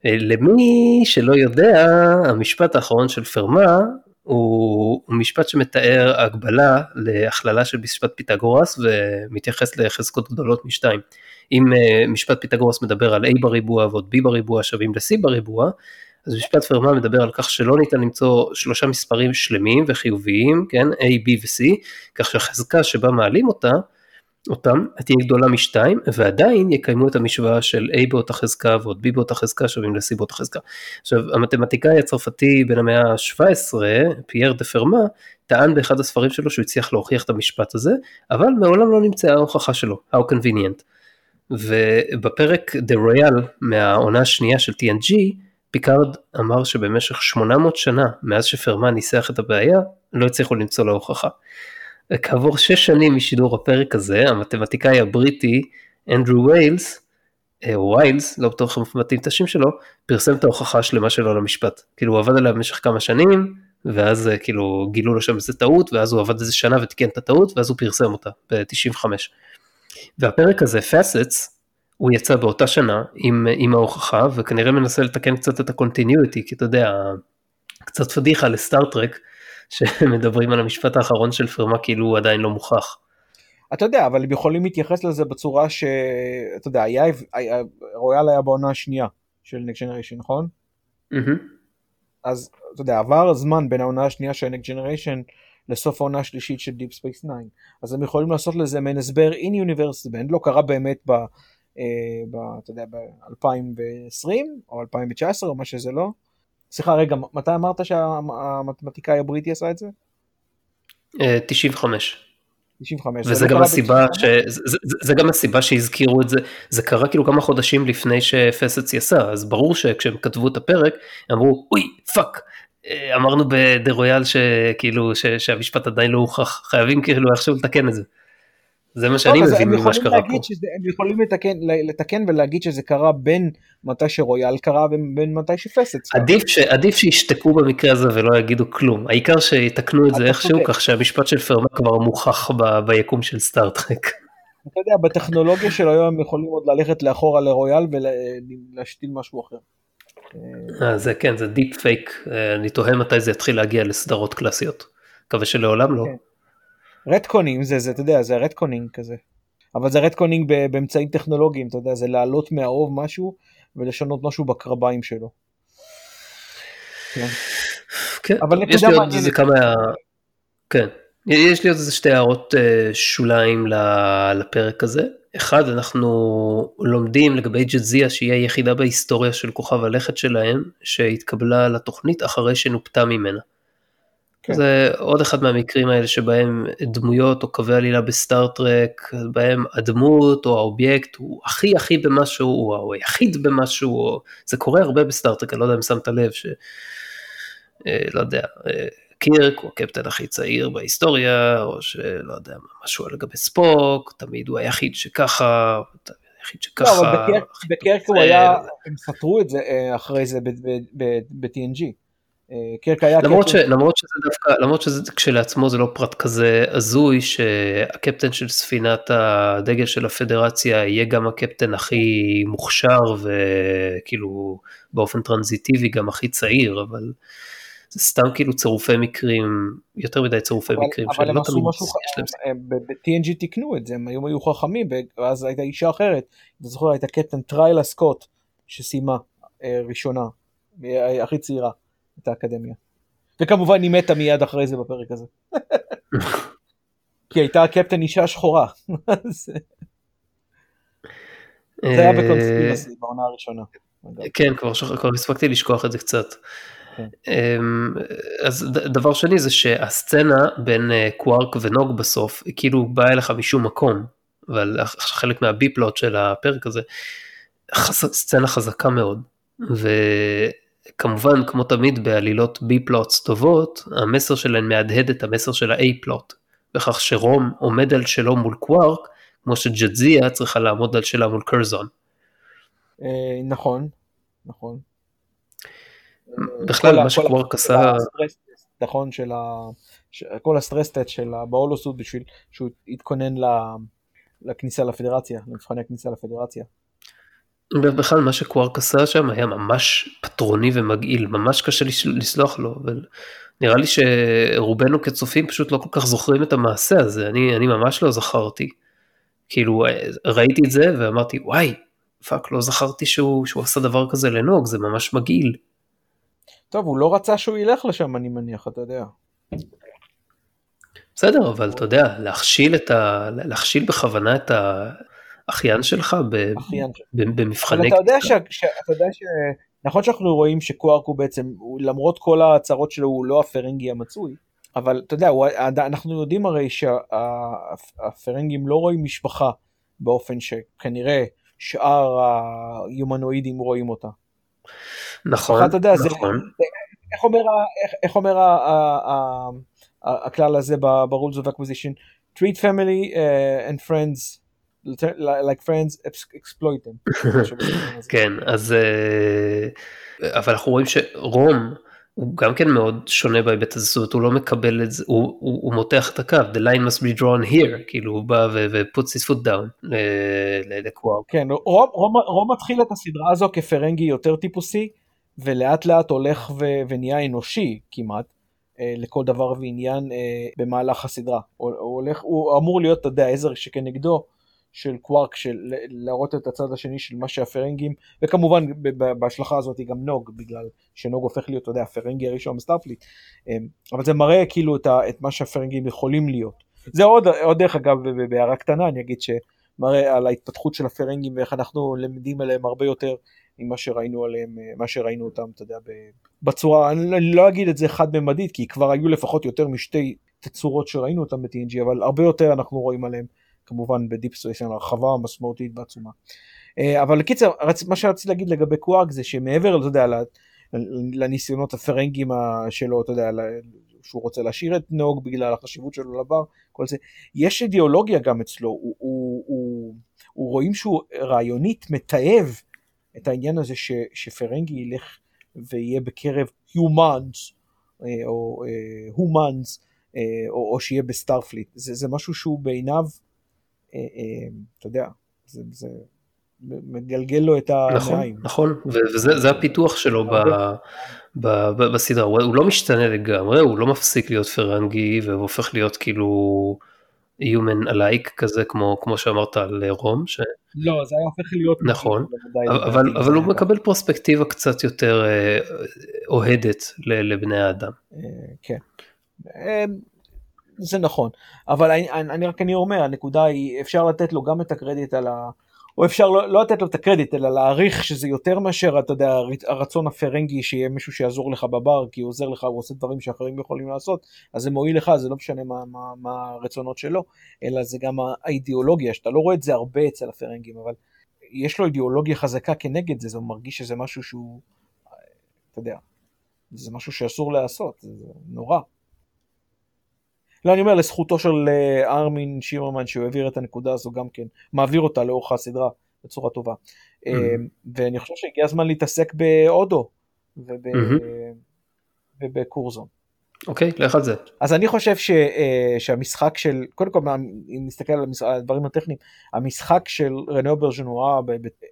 למי שלא יודע, המשפט האחרון של פרמה הוא, הוא משפט שמתאר הגבלה להכללה של משפט פיתגורס ומתייחס לחזקות גדולות משתיים. אם משפט פיתגורס מדבר על a בריבוע ועוד b בריבוע שווים ל-c בריבוע, אז משפט פרמה מדבר על כך שלא ניתן למצוא שלושה מספרים שלמים וחיוביים, כן, a, b ו-c, כך שהחזקה שבה מעלים אותה, אותם תהיה גדולה משתיים ועדיין יקיימו את המשוואה של a באותה חזקה ועוד b באותה חזקה שווים ל-c באותה חזקה. עכשיו המתמטיקאי הצרפתי בן המאה ה-17, פייר דה פרמה, טען באחד הספרים שלו שהוא הצליח להוכיח את המשפט הזה, אבל מעולם לא נמצאה ההוכחה שלו, how convenient. ובפרק The Royal מהעונה השנייה של TNG, פיקארד אמר שבמשך 800 שנה מאז שפרמה ניסח את הבעיה, לא הצליחו למצוא לה הוכחה. כעבור 6 שנים משידור הפרק הזה, המתמטיקאי הבריטי אנדרו ויילס, או ויילס, לא בטוח איך מבטאים את השם שלו, פרסם את ההוכחה השלמה שלו למשפט. כאילו הוא עבד עליה במשך כמה שנים, ואז כאילו גילו לו שם איזה טעות, ואז הוא עבד איזה שנה ותיקן את הטעות, ואז הוא פרסם אותה ב-95. והפרק הזה, Facets, הוא יצא באותה שנה עם, עם ההוכחה, וכנראה מנסה לתקן קצת את ה continuity, כי אתה יודע, קצת פדיחה לסטאר טרק, (laughs) שמדברים על המשפט האחרון של פרמה כאילו הוא עדיין לא מוכח. אתה יודע, אבל הם יכולים להתייחס לזה בצורה ש... אתה יודע, היה, היה, רויאל היה בעונה השנייה של נקסט ג'נריישן, נכון? Mm-hmm. אז אתה יודע, עבר הזמן בין העונה השנייה של נקסט ג'נריישן לסוף העונה השלישית של דיפ ספייס 9. אז הם יכולים לעשות לזה מעין הסבר in universe י בנד, לא קרה באמת ב... אה, ב אתה יודע, ב-2020 או 2019 או מה שזה לא. סליחה, רגע, מתי אמרת שהמתמטיקאי הבריטי עשה את זה? 95. 95. וזה גם הסיבה, ש... זה, זה, זה גם הסיבה שהזכירו את זה, זה קרה כאילו כמה חודשים לפני ש Facets יצא, אז ברור שכשהם כתבו את הפרק, אמרו, אוי, fuck, אמרנו ב The Royal שכאילו, ש... שהמשפט עדיין לא הוכח, חייבים כאילו איכשהו לתקן את זה. זה מה שאני מבין ממה שקרה פה. שזה, הם יכולים לתקן, לתקן ולהגיד שזה קרה בין מתי שרויאל קרה ובין מתי ש Facets קרה. עדיף, ש, עדיף שישתקו במקרה הזה ולא יגידו כלום. העיקר שיתקנו את זה איכשהו, כך שהמשפט של פרמה כבר מוכח ב, ביקום של סטאר טרק. אתה יודע, בטכנולוגיה של היום הם יכולים עוד ללכת לאחורה לרויאל ולהשתיל משהו אחר. אה, זה כן, זה deep fake, אני תוהה מתי זה יתחיל להגיע לסדרות קלאסיות. מקווה שלעולם לא. כן. retcon ים זה, זה, אתה יודע, זה retconning כזה. אבל זה retconning באמצעים טכנולוגיים, אתה יודע, זה לעלות מהאוב משהו ולשנות משהו בקרביים שלו. כן. כן, אבל יש לי עוד איזה כמה, כן, יש לי עוד איזה שתי הערות אה, שוליים לפרק הזה. אחד, אנחנו לומדים לגבי ג'אדזיה שהיא היחידה בהיסטוריה של כוכב הלכת שלהם, שהתקבלה לתוכנית אחרי שנופתה ממנה. כן. זה עוד אחד מהמקרים האלה שבהם דמויות או קווי עלילה בסטאר טרק, בהם הדמות או האובייקט הוא הכי הכי במשהו, הוא היחיד במשהו, או... זה קורה הרבה בסטאר טרק, אני לא יודע אם שמת לב, ש... אה, לא יודע, אה, קירק הוא הקפטן הכי צעיר בהיסטוריה, או שלא יודע, משהו לגבי ספוק, תמיד הוא היחיד שככה, היחיד שככה. לא, אבל בקרק הוא היה, הם סתרו את זה אה, אחרי זה ב-TNG. קירק היה למרות, ש, למרות שזה דווקא, למרות שזה כשלעצמו זה לא פרט כזה הזוי שהקפטן של ספינת הדגל של הפדרציה יהיה גם הקפטן הכי מוכשר וכאילו באופן טרנזיטיבי גם הכי צעיר אבל זה סתם כאילו צירופי מקרים יותר מדי צירופי אבל, מקרים אבל הם לא עשו משהו ב-TNG תיקנו את זה הם היו, היו חכמים ואז הייתה אישה אחרת אתה זוכר הייתה קפטן טריילה סקוט שסיימה אה, ראשונה הכי צעירה. את האקדמיה. וכמובן היא מתה מיד אחרי זה בפרק הזה. (laughs) כי הייתה קפטן אישה שחורה. (laughs) זה היה בקונספירסי בעונה הראשונה. כן, כבר הספקתי לשכוח את זה קצת. כן. אמ, אז דבר שני זה שהסצנה בין אה, קווארק ונוג בסוף היא כאילו באה אליך משום מקום, אבל חלק מהביפלוט של הפרק הזה, סצנה חזקה מאוד, כמובן, כמו תמיד בעלילות B-פלוטס טובות, המסר שלהן מהדהד את המסר של ה-A-פלוט, בכך שרום עומד על שלו מול קווארק, כמו שג'דזיה צריכה לעמוד על שלה מול קרזון. אה, נכון, נכון. בכלל, מה שקווארק עשה... נכון, של ה... כל הסטרסטט של בהולוסות בשביל שהוא יתכונן לכניסה לפדרציה, למבחני הכניסה לפדרציה. בכלל מה שקווארק עשה שם היה ממש פטרוני ומגעיל, ממש קשה לסלוח לו, ונראה לי שרובנו כצופים פשוט לא כל כך זוכרים את המעשה הזה, אני, אני ממש לא זכרתי. כאילו ראיתי את זה ואמרתי וואי, fuck לא זכרתי שהוא, שהוא עשה דבר כזה לנוג, זה ממש מגעיל. טוב, הוא לא רצה שהוא ילך לשם אני מניח, אתה יודע. בסדר, אבל אתה יודע, להכשיל, ה... להכשיל בכוונה את האחיין שלך ב... במבחני... אתה יודע, ש... ש... אתה יודע ש... נכון שאנחנו רואים שקוארק הוא בעצם, הוא, למרות כל ההצהרות שלו הוא לא הפרנגי המצוי, אבל אתה יודע, הוא... אנחנו יודעים הרי שהפרנגים לא רואים משפחה באופן שכנראה שאר היומנואידים רואים אותה. נכון, אתה יודע, נכון. זה, איך אומר, איך, איך אומר הכלל הזה ב-rules of acquisition, treat family uh, and friends like friends exploit them. (laughs) כן, אז uh, אבל אנחנו רואים שרום הוא גם כן מאוד שונה בהיבט הזה, זאת אומרת הוא לא מקבל את זה, הוא, הוא, הוא מותח את הקו, the line must be drawn here, כאילו הוא בא ו-puts his foot down לקוואר. כן, רום, רום, רום מתחיל את הסדרה הזו כפרנגי יותר טיפוסי, ולאט לאט הולך ו- ונהיה אנושי כמעט. אה, לכל דבר ועניין אה, במהלך הסדרה. הוא, הולך, הוא אמור להיות, אתה יודע, עזר שכנגדו של קווארק, של להראות את הצד השני של מה שהפרנגים, וכמובן בהשלכה הזאת גם נוג, בגלל שנוג הופך להיות, אתה יודע, הפרנגי הראשון ב Starfleet. אה, אבל זה מראה כאילו את, ה, את מה שהפרנגים יכולים להיות. זה עוד, עוד דרך אגב, בהערה קטנה, אני אגיד שמראה על ההתפתחות של הפרנגים ואיך אנחנו למדים עליהם הרבה יותר ממה שראינו עליהם, מה שראינו אותם, אתה יודע, בצורה, אני לא אגיד את זה חד-ממדית, כי כבר היו לפחות יותר משתי תצורות שראינו אותם ב-TNG, אבל הרבה יותר אנחנו רואים עליהם, כמובן בדיפ סטיישן, הרחבה משמעותית בעצומה. אה, אבל לקיצר, מה שרציתי להגיד לגבי קוואק זה שמעבר, אתה יודע, לניסיונות הפרנגים שלו, אתה יודע, שהוא רוצה להשאיר את נוג בגלל החשיבות שלו לבר, כל זה, יש אידיאולוגיה גם אצלו, הוא, הוא, הוא, הוא רואים שהוא רעיונית מתעב את העניין הזה ש, שפרנגי ילך ויהיה בקרב humans אה, או אה, humans או, או שיהיה ב Starfleet. זה, זה משהו שהוא בעיניו, אתה יודע, זה, זה מגלגל לו את העיניים. נכון, נכון, וזה הפיתוח שלו ב, ב, ב, בסדרה, הוא לא משתנה לגמרי, הוא לא מפסיק להיות פרנגי והופך להיות כאילו... Human alike כזה כמו כמו שאמרת על רום. ש... לא זה היה הופך להיות נכון אבל אבל הוא מקבל פרספקטיבה קצת יותר אה, אוהדת לבני האדם. אה, כן. זה נכון אבל אני, אני רק אני אומר הנקודה היא אפשר לתת לו גם את הקרדיט על ה... או אפשר לא, לא לתת לו את הקרדיט, אלא להעריך שזה יותר מאשר, אתה יודע, הרצון הפרנגי שיהיה מישהו שיעזור לך בבר, כי הוא עוזר לך, הוא עושה דברים שאחרים יכולים לעשות, אז זה מועיל לך, זה לא משנה מה, מה, מה הרצונות שלו, אלא זה גם האידיאולוגיה, שאתה לא רואה את זה הרבה אצל הפרנגים, אבל יש לו אידיאולוגיה חזקה כנגד זה, זה מרגיש שזה משהו שהוא, אתה יודע, זה משהו שאסור לעשות, זה נורא. לא, אני אומר לזכותו של אה, ארמין שימרמן שהוא העביר את הנקודה הזו גם כן, מעביר אותה לאורך הסדרה בצורה טובה. Mm-hmm. ואני חושב שהגיע הזמן להתעסק בהודו וב... mm-hmm. ובקורזון. אוקיי, לך על זה. אז אני חושב ש, שהמשחק של, קודם כל, אם נסתכל על, הדברים הטכניים, המשחק של רנאו ברג'נואה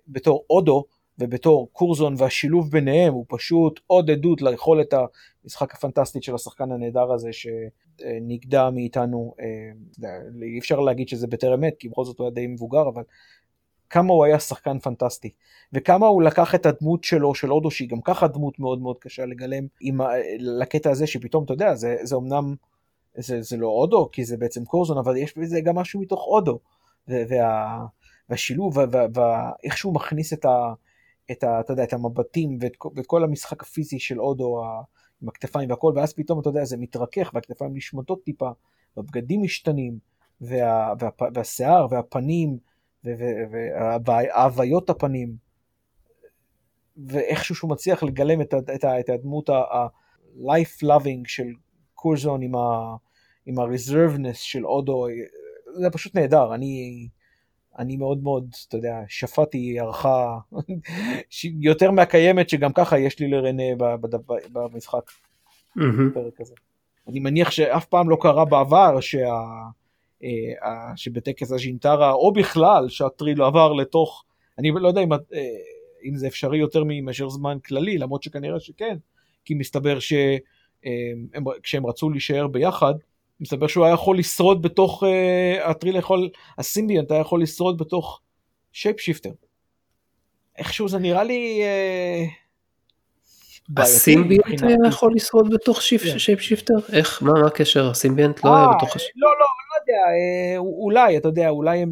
בתור אודו ובתור קורזון והשילוב ביניהם הוא פשוט עוד עדות ליכולת המשחק הפנטסטית של השחקן הנהדר הזה שנגדע מאיתנו, אה, אי אפשר להגיד שזה בטרם עת כי בכל זאת הוא היה די מבוגר אבל כמה הוא היה שחקן פנטסטי וכמה הוא לקח את הדמות שלו של הודו שהיא גם ככה דמות מאוד מאוד קשה לגלם עם, לקטע הזה שפתאום אתה יודע זה, זה אמנם זה, זה לא הודו כי זה בעצם קורזון אבל יש בזה גם משהו מתוך הודו וה, והשילוב ואיך שהוא מכניס את ה... את, ה, אתה יודע, את המבטים ואת, ואת כל המשחק הפיזי של אודו עם הכתפיים והכל, ואז פתאום אתה יודע, זה מתרכך והכתפיים נשמטות טיפה, והבגדים משתנים, וה, וה, וה, והשיער והפנים, וההוויות הפנים, ואיכשהו שהוא מצליח לגלם את, את, את הדמות ה-life loving של קורזון עם, ה, עם ה-reserveness של אודו, זה פשוט נהדר, אני... אני מאוד מאוד, אתה יודע, שפטתי הערכה יותר מהקיימת שגם ככה יש לי לרנה במשחק. בפרק הזה. אני מניח שאף פעם לא קרה בעבר שה... אה, שבטקס הז'ינטרה, או בכלל שהטריל עבר לתוך, אני לא יודע אם, אה, אם זה אפשרי יותר מאשר זמן כללי, למרות שכנראה שכן, כי מסתבר שכשהם אה, רצו להישאר ביחד, מסתבר שהוא היה יכול לשרוד בתוך, הטריל יכול, ה symbiont היה יכול לשרוד בתוך shapeshifter. איכשהו זה נראה לי... ה symbiont היה יכול לשרוד בתוך shapeshifter? איך? מה הקשר? ה symbiont לא היה בתוך ה shape? לא, לא, יודע, אה, אולי, אתה יודע, אולי הם...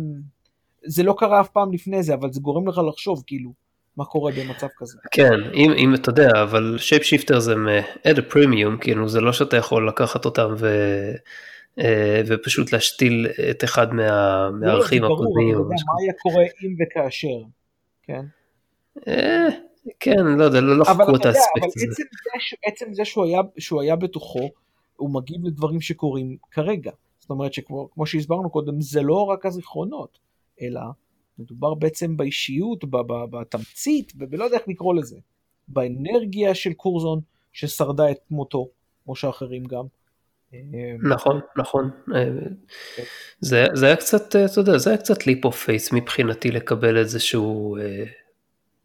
זה לא קרה אף פעם לפני זה, אבל זה גורם לך לחשוב, כאילו, מה קורה במצב כזה. כן, אם, אם אתה יודע, אבל שייפ שיפטר זה מ-add a premium, כאילו, זה לא שאתה יכול לקחת אותם ו... אה, ופשוט להשתיל את אחד מה... מהערכים הקודמים. לא, זה ברור, מה היה קורה אם וכאשר, כן? אה, כן, לא יודע, לא חקרו את האספקט הזה. אבל עצם זה שהוא היה, שהוא היה בתוכו, הוא מגיב לדברים שקורים כרגע. זאת אומרת שכמו שהסברנו קודם, זה לא רק הזיכרונות, אלא מדובר בעצם באישיות, בתמצית, ולא יודע איך לקרוא לזה, באנרגיה של קורזון ששרדה את מותו, כמו שאחרים גם. נכון, נכון. זה, זה היה קצת, אתה יודע, זה היה קצת leap of faith מבחינתי לקבל את זה שהוא אה,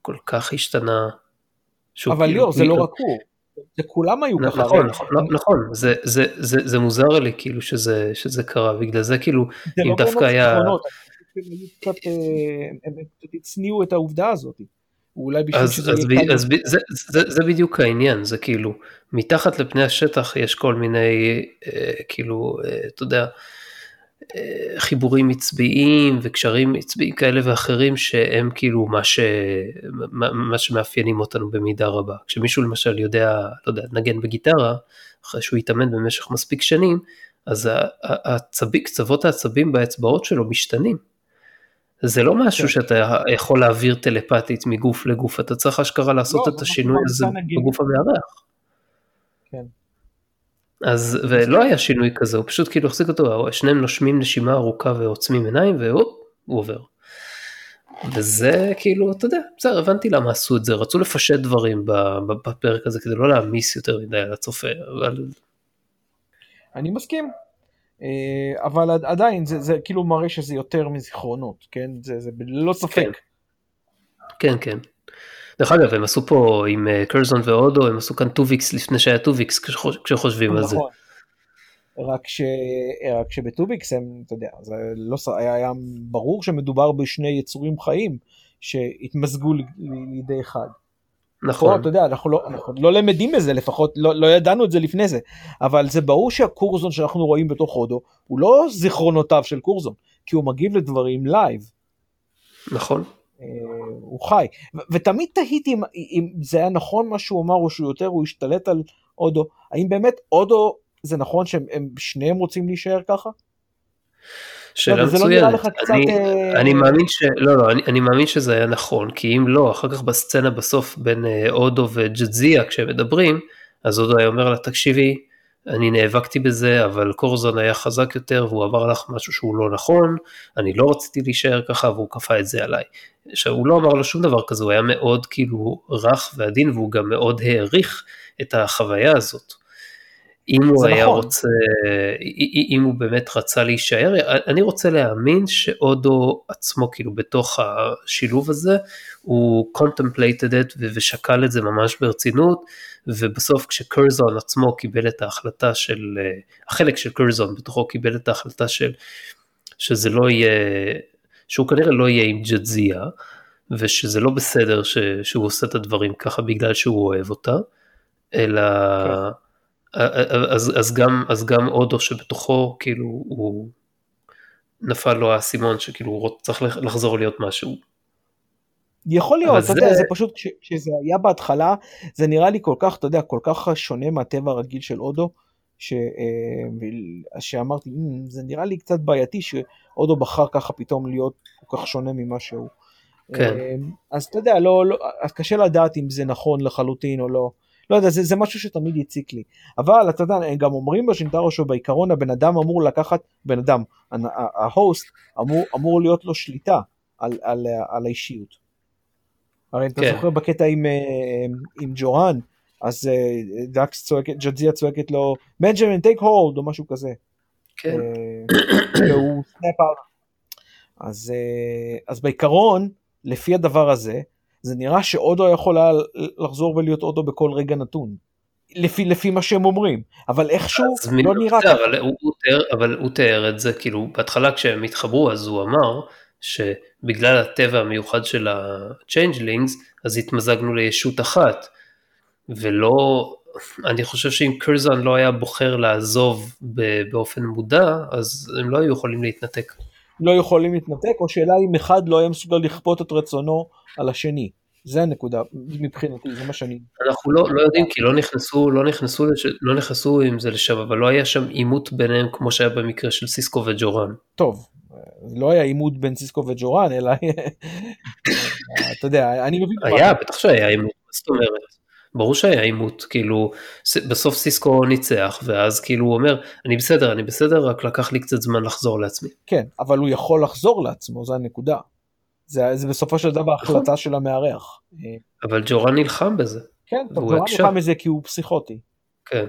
כל כך השתנה. אבל כאילו, ליאור, זה לא רק הוא. זה כולם היו ככה. נכון, נכון, נכון, זה, זה, זה, זה מוזר לי כאילו שזה, שזה קרה, בגלל זה כאילו, זה אם לא דווקא היה... קצת, אה, הם קצת הצניעו את העובדה הזאת. אולי בשביל אז, שזה אז, ב, אז ב, זה, זה, זה בדיוק העניין, זה כאילו, מתחת לפני השטח יש כל מיני, אה, כאילו, אה, אתה יודע, חיבורים עצביים וקשרים עצביים כאלה ואחרים שהם כאילו מה, ש... מה שמאפיינים אותנו במידה רבה. כשמישהו למשל יודע, לא יודע, נגן בגיטרה, אחרי שהוא התאמן במשך מספיק שנים, אז העצבי, קצוות העצבים באצבעות שלו משתנים. זה לא משהו כן. שאתה יכול להעביר טלפתית מגוף לגוף, אתה צריך אשכרה לעשות לא, את השינוי הזה בגוף המארח. כן. אז, ולא היה שינוי כזה, הוא פשוט כאילו החזיק אותו, שניהם נושמים נשימה ארוכה ועוצמים עיניים, והופ, הוא עובר. וזה כאילו, אתה יודע, בסדר, הבנתי למה עשו את זה, רצו לפשט דברים בפרק הזה כדי לא להעמיס יותר מדי על הצופה, אבל... אני מסכים, אבל עדיין זה, זה כאילו מראה שזה יותר מזיכרונות, כן? זה, זה ללא ספק. כן, כן. כן. דרך אגב, הם עשו פה עם אה, קרזון ואודו, הם עשו כאן טוביקס לפני שהיה טוביקס, כשחושבים על זה. נכון. רק, ש... רק שבטוביקס הם, אתה יודע, זה לא, היה, היה ברור שמדובר בשני יצורים חיים שהתמזגו לידי אחד. נכון. אתה יודע, אנחנו לא, אנחנו לא למדים את זה, לפחות לא, לא ידענו את זה לפני זה, אבל זה ברור שהקורזון שאנחנו רואים בתוך אודו הוא לא זיכרונותיו של קורזון, כי הוא מגיב לדברים live. נכון. אה, הוא חי. ותמיד תהיתי אם, אם זה היה נכון מה שהוא אמר או שהוא יותר, הוא השתלט על אודו. האם באמת אודו, זה נכון שהם שניהם רוצים להישאר ככה? שאלה לא, מצוינת. לא אני, אה... אני מאמין ש... לא, לא, אני, מאמין שזה היה נכון, כי אם לא, אחר כך בסצנה בסוף בין אה, אודו וג'זיה כשהם מדברים, אז אודו היה אומר לה, תקשיבי, אני נאבקתי בזה, אבל קורזון היה חזק יותר והוא אמר לך משהו שהוא לא נכון, אני לא רציתי להישאר ככה והוא כפה את זה עליי. עכשיו הוא לא אמר לו שום דבר כזה, הוא היה מאוד כאילו רך ועדין והוא גם מאוד העריך את החוויה הזאת. אם הוא היה נכון. רוצה, אם הוא באמת רצה להישאר, אני רוצה להאמין שאודו עצמו כאילו בתוך השילוב הזה, הוא contemplated it ושקל את זה ממש ברצינות, ובסוף כשקרזון עצמו קיבל את ההחלטה של, החלק של קרזון בתוכו קיבל את ההחלטה של, שזה לא יהיה, שהוא כנראה לא יהיה עם ג'דזיה, ושזה לא בסדר ש, שהוא עושה את הדברים ככה בגלל שהוא אוהב אותה, אלא... כן. אז, אז, גם, אז גם אודו שבתוכו כאילו הוא נפל לו האסימון שכאילו הוא צריך לחזור להיות משהו. יכול להיות, אתה זה... יודע, זה פשוט, כש, כשזה היה בהתחלה, זה נראה לי כל כך, אתה יודע, כל כך שונה מהטבע הרגיל של אודו, ש, אה, שאמרתי, זה נראה לי קצת בעייתי שאודו בחר ככה פתאום להיות כל כך שונה ממה שהוא. כן. אה, אז אתה יודע, לא, לא, קשה לדעת אם זה נכון לחלוטין או לא. לא יודע, זה, זה משהו שתמיד הציק לי. אבל אתה יודע, הם גם אומרים בז'יאנטארה שבעיקרון הבן אדם אמור לקחת, בן אדם, ה host אמור, אמור להיות לו שליטה על, על, על האישיות. הרי כן. אתה זוכר בקטע עם, אה, עם ג'ורן, אז אה, דאקס צועקת, ג'אדזיה צועקת לו, בנג'מין take hold או משהו כזה. כן. והוא snap אז, אז בעיקרון, לפי הדבר הזה, זה נראה שאודו יכול היה לחזור ולהיות אודו בכל רגע נתון. לפי, לפי מה שהם אומרים, אבל איכשהו לא נראה ככה. אבל הוא, הוא, תיאר, אבל הוא תיאר את זה, כאילו, בהתחלה כשהם התחברו אז הוא אמר שבגלל הטבע המיוחד של ה-changelings, אז התמזגנו לישות אחת, ולא, אני חושב שאם קרזן לא היה בוחר לעזוב באופן מודע, אז הם לא היו יכולים להתנתק. לא יכולים להתנתק, או שאלה אם אחד לא היה מסוגל לכפות את רצונו על השני. זה הנקודה מבחינתי, זה מה שאני... אנחנו לא, לא יודעים כי לא נכנסו, לא נכנסו, לש... לא נכנסו עם זה לשם, אבל לא היה שם עימות ביניהם כמו שהיה במקרה של סיסקו וג'ורן. טוב, לא היה עימות בין סיסקו וג'ורן, אלא אתה יודע, אני מבין... היה, בטח שהיה עימות, מה זאת אומרת? ברור שהיה עימות, כאילו בסוף סיסקו ניצח ואז כאילו הוא אומר אני בסדר אני בסדר רק לקח לי קצת זמן לחזור לעצמי. כן אבל הוא יכול לחזור לעצמו זה הנקודה. זה, זה בסופו של דבר נכון. החלטה של המארח. אבל ג'ורן נלחם בזה. כן, ג'ורן נלחם בזה כי הוא פסיכוטי. כן.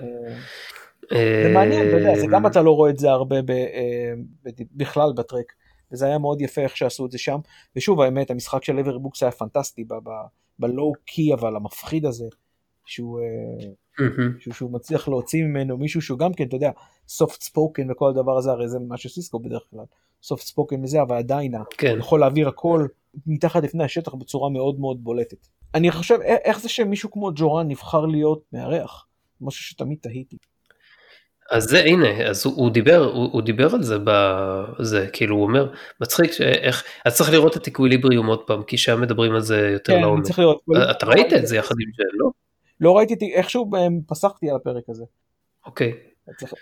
אה, זה מעניין, אתה יודע, זה גם אתה לא רואה את זה הרבה אה, בכלל בטרק, וזה היה מאוד יפה איך שעשו את זה שם, ושוב האמת המשחק של אייברי ברוקס היה פנטסטי ב low key אבל המפחיד הזה, שהוא, mm-hmm. שהוא, שהוא מצליח להוציא ממנו מישהו שהוא גם כן, אתה יודע, soft spoken וכל הדבר הזה, הרי זה מה שסיסקו בדרך כלל, soft spoken וזה, אבל עדיין כן. יכול להעביר הכל מתחת לפני השטח בצורה מאוד מאוד בולטת. אני חושב, איך זה שמישהו כמו ג'ורן נבחר להיות מארח? משהו שתמיד תהיתי. אז זה הנה אז הוא, הוא דיבר הוא, הוא דיבר על זה בזה כאילו הוא אומר מצחיק שאיך אז צריך לראות את אקוויליבריום עוד פעם כי שם מדברים על זה יותר כן, לעומק. אתה ראית את זה יחד עם זה לא? לא ראיתי איכשהו פסחתי על הפרק הזה. אוקיי.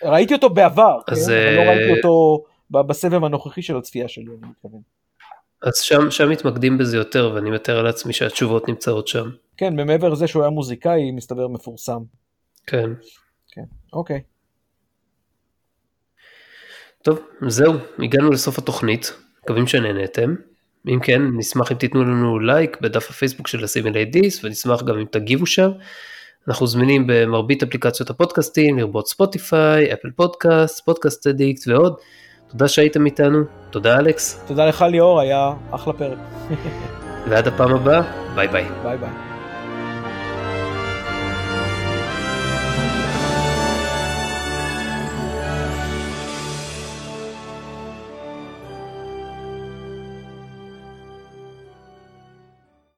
ראיתי אותו בעבר, אז כן? אבל לא ראיתי אותו בסבב הנוכחי של הצפייה שלי, אני מתכוון. אז שם, שם מתמקדים בזה יותר, ואני מתאר על עצמי שהתשובות נמצאות שם. כן, ומעבר לזה שהוא היה מוזיקאי, מסתבר מפורסם. כן. כן, אוקיי. טוב, זהו, הגענו לסוף התוכנית, מקווים שנהנתם. אם כן, נשמח אם תיתנו לנו לייק בדף הפייסבוק של Assimilate This, ונשמח גם אם תגיבו שם. אנחנו זמינים במרבית אפליקציות הפודקאסטים, לרבות ספוטיפיי, אפל פודקאסט, פודקאסט אדיקט ועוד. תודה שהייתם איתנו, תודה אלכס. תודה לך ליאור, היה אחלה פרק. ועד הפעם הבאה, ביי ביי. ביי ביי.